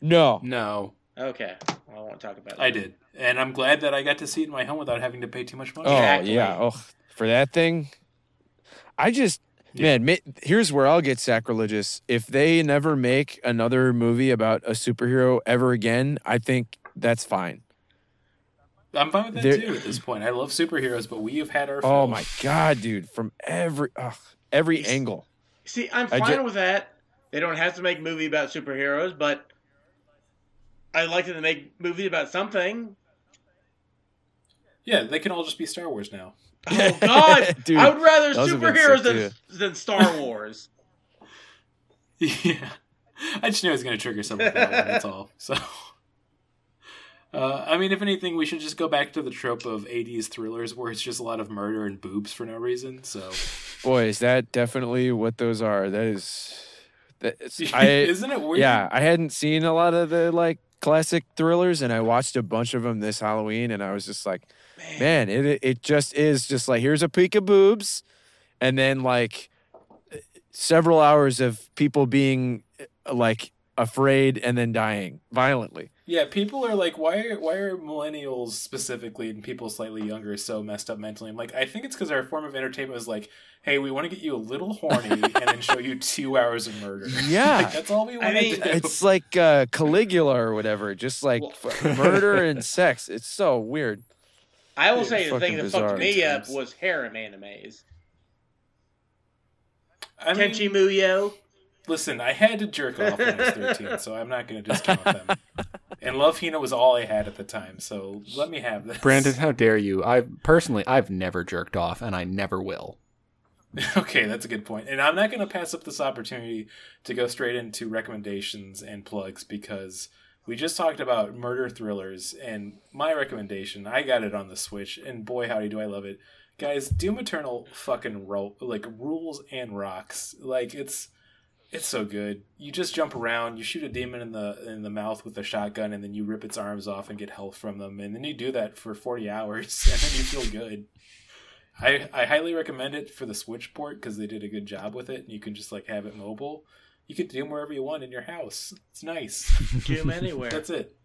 No, No. Okay, I won't talk about. It. I did. And I'm glad that I got to see it in my home without having to pay too much money. Oh Exactly. yeah. Oh, for that thing, I just Yeah. man. ma- Here's where I'll get sacrilegious. If they never make another movie about a superhero ever again, I think that's fine. I'm fine with that There- too at this point. I love superheroes, but we have had our Oh fill. my god, dude! From every ugh, every angle. See, I'm fine ju- with that. They don't have to make a movie about superheroes, but I'd like them to make movies about something. Yeah, they can all just be Star Wars now. Oh God, Dude, I would rather those have been superheroes sick, than, than Star Wars. yeah. I just knew I was going to trigger something with that one, that's all. So, uh, I mean, if anything, we should just go back to the trope of 80s thrillers where it's just a lot of murder and boobs for no reason. So, Boy, is that definitely what those are. That is, that is, I isn't it weird? yeah. I hadn't seen a lot of the like classic thrillers, and I watched a bunch of them this Halloween, and I was just like, man, it it just is just like here's a peek of boobs, and then like several hours of people being uh, like afraid and then dying violently. Yeah, people are like, why are why are millennials specifically and people slightly younger so messed up mentally? I'm like, I think it's because our form of entertainment is like, hey, we want to get you a little horny and then show you two hours of murder. Yeah. like, that's all we want I mean, do. It's like uh, Caligula or whatever, just like Well- murder and sex. It's so weird. I will Dude, say the thing that fucked me up times. was harem animes. I mean, Tenchi Muyo. listen, I had to jerk off when I was 13, so I'm not going to discount them. And Love Hina was all I had at the time, so let me have this. Brandon, how dare you? I personally, I've never jerked off, and I never will. Okay, that's a good point. And I'm not going to pass up this opportunity to go straight into recommendations and plugs because we just talked about murder thrillers and my recommendation, I got it on the Switch and boy howdy do I love it. Guys, Doom Eternal fucking ro- like rules and rocks. Like it's it's so good. You just jump around, you shoot a demon in the in the mouth with a shotgun and then you rip its arms off and get health from them and then you do that for 40 hours and then you feel good. I, I highly recommend it for the Switch port because they did a good job with it, and you can just like have it mobile. You can do them wherever you want in your house. It's nice. do them Anywhere. That's it.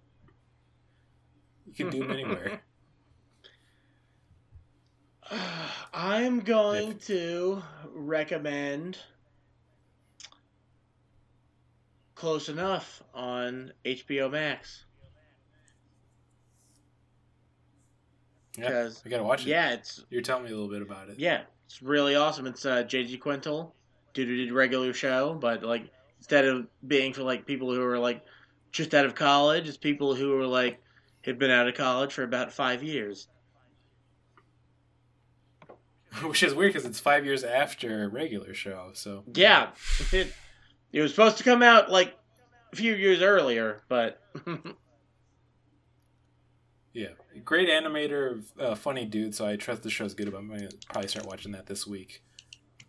You can do them anywhere. I'm going to recommend Close Enough on HBO Max. Yeah, 'Cause, I gotta watch it. Yeah, it's You're telling me a little bit about it. yeah, it's really awesome. It's uh, JG Quintel, did regular show, but like instead of being for like people who are like just out of college, it's people who are like had been out of college for about five years. Which is weird because it's five years after a regular show. So Yeah, it, it was supposed to come out like a few years earlier, but yeah, great animator, uh, funny dude. So I trust the show's good. But I'm gonna probably start watching that this week.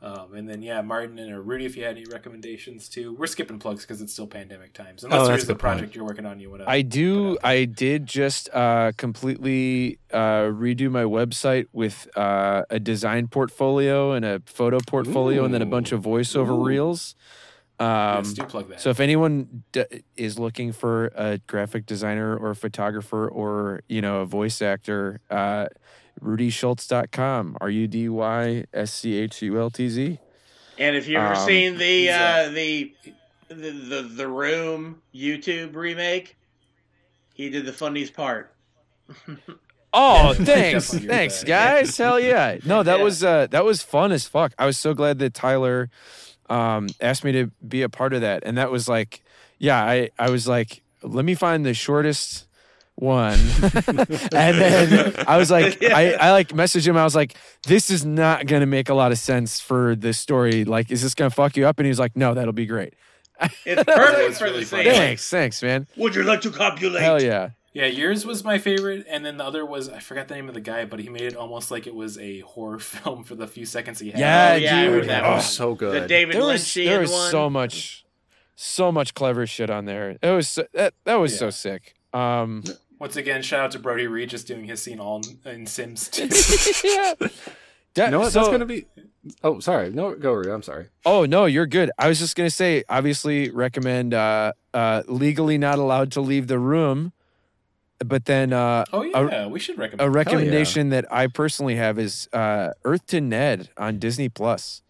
Um, and then yeah, Martin and Rudy, if you had any recommendations too, we're skipping plugs because it's still pandemic times. Unless Oh, there's a a good point. project you're working on, you want to. I do. put out there. I did just uh, completely uh, redo my website with uh, a design portfolio and a photo portfolio, and then a bunch of voiceover Ooh. reels. Um, yes, do plug that. so if anyone d- is looking for a graphic designer or a photographer or you know a voice actor, uh, RudySchultz.com. R U D Y S C H U L T Z. and if you've ever Um, seen the he's a- uh, the, the the the Room YouTube remake, he did the funniest part. Oh, thanks, definitely agree with thanks, that. guys. Hell yeah! No, that Yeah. was uh, that was fun as fuck. I was so glad that Tyler um, asked me to be a part of that, and that was like, yeah, I I was like, let me find the shortest one, and then I was like, I I like messaged him. I was like, this is not gonna make a lot of sense for this story. Like, is this gonna fuck you up? And he was like, no, that'll be great. It's perfect It's for really the funny. Thanks, thanks, man. Would you like to copulate? Hell yeah. Yeah, yours was my favorite, and then the other was I forgot the name of the guy, but he made it almost like it was a horror film for the few seconds he had. Yeah, Oh, yeah, dude. that That Oh, was so The good. David there was, there was one. so much so much clever shit on there it was so, that, that was so sick um Once again, shout out to Brody Reed just doing his scene all in- in Sims 2. yeah That- You know what? so- That's gonna be. Oh, sorry. No, go. Rudy, I'm sorry. oh no you're good i was just gonna say obviously recommend uh uh legally not allowed to leave the room but then uh oh yeah, we should recommend. a recommend. recommendation that i personally have is uh earth to ned on disney plus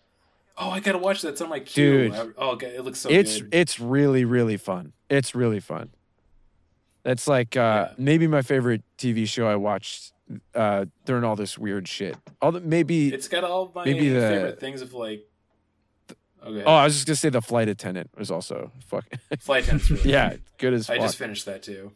oh, I gotta watch that. It's on my queue. Dude. I- oh, okay, it looks so it's good. it's really really fun it's really fun that's like uh Yeah. maybe my favorite tv show i watched uh during all this weird shit all the maybe It's got all my maybe the- favorite things of like. Okay. oh i was just gonna say the flight attendant was also fuck Flight Attendant's really yeah good. good as I fuck just finished that too.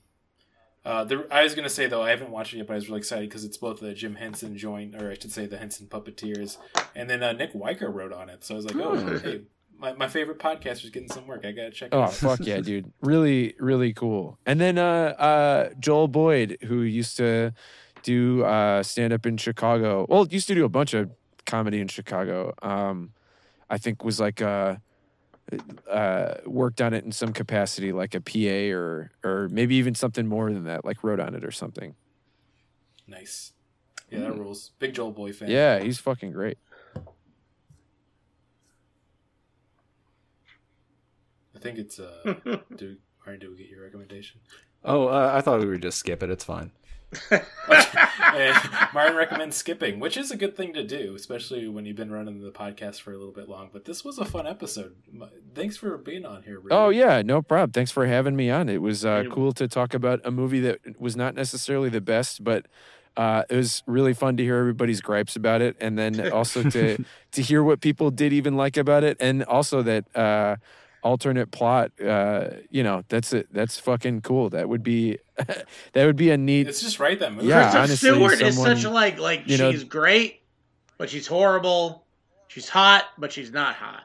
Uh, the, I was gonna say though I haven't watched it yet, but I was really excited because it's both the Jim Henson joint, or I should say the Henson Puppeteers, and then uh, Nick Wiger wrote on it. So I was like, oh, hey, my, my favorite podcaster's getting some work. I gotta check. it Oh out. fuck yeah, dude! Really, really cool. And then uh, uh, Joel Boyd, who used to do uh, stand up in Chicago. Well, used to do a bunch of comedy in Chicago. Um, I think was like uh, uh, worked on it in some capacity, like a PA or or maybe even something more than that, like wrote on it or something. Nice. Yeah, that rules. Big Joel Boyd fan. Yeah, he's fucking great. Think it's uh. do Ryan, do we get your recommendation? Oh, uh, I thought we would just skip it. It's fine. Martin recommends skipping, which is a good thing to do, especially when you've been running the podcast for a little bit long. But this was a fun episode. Thanks for being on here. Rudy. Oh yeah, no problem. Thanks for having me on. It was uh, cool to talk about a movie that was not necessarily the best, but uh, it was really fun to hear everybody's gripes about it, and then also to to hear what people did even like about it, and also that uh, alternate plot. Uh, you know, that's it. That's fucking cool. That would be that would be a neat. It's just right that movie. Yeah, Kristen honestly, Stewart is such a like like you know- she's great, but she's horrible. She's hot, but she's not hot.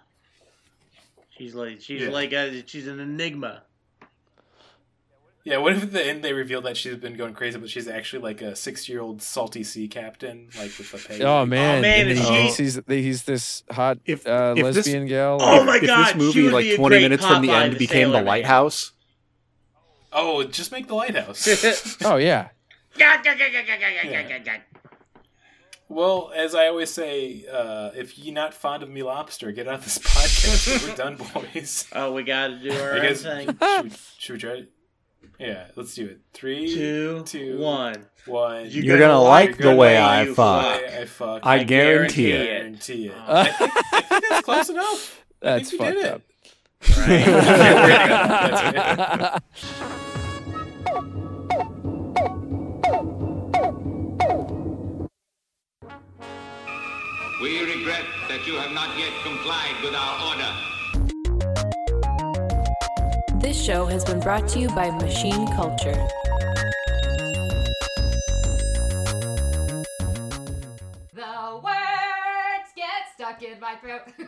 She's like she's Yeah. like a, she's an enigma. Yeah, what if at the end they reveal that she's been going crazy, but she's actually like a six-year-old salty sea captain, like with the pay. Oh man! man, and then is he she- he's, he's this hot If- uh, if this- lesbian gal. Oh my if God, this she movie, would like be a 20 minutes from the end, became Sailor the Man. lighthouse. Oh, just make the lighthouse. oh yeah. well, as I always say, uh, if you're not fond of me lobster, get out of this podcast. We're done, boys. oh, we got to do our I own guess thing. should we, should we try it? Yeah, let's do it. Three, Two, two, one. one. You You're gonna like the way I fuck. I fuck. I guarantee it. guarantee it. Oh. I think, I think that's close enough. I That's think we fucked did up. Right? That's it. We regret that you have not yet complied with our order. Show has been brought to you by Machine Culture. The words get stuck in my throat.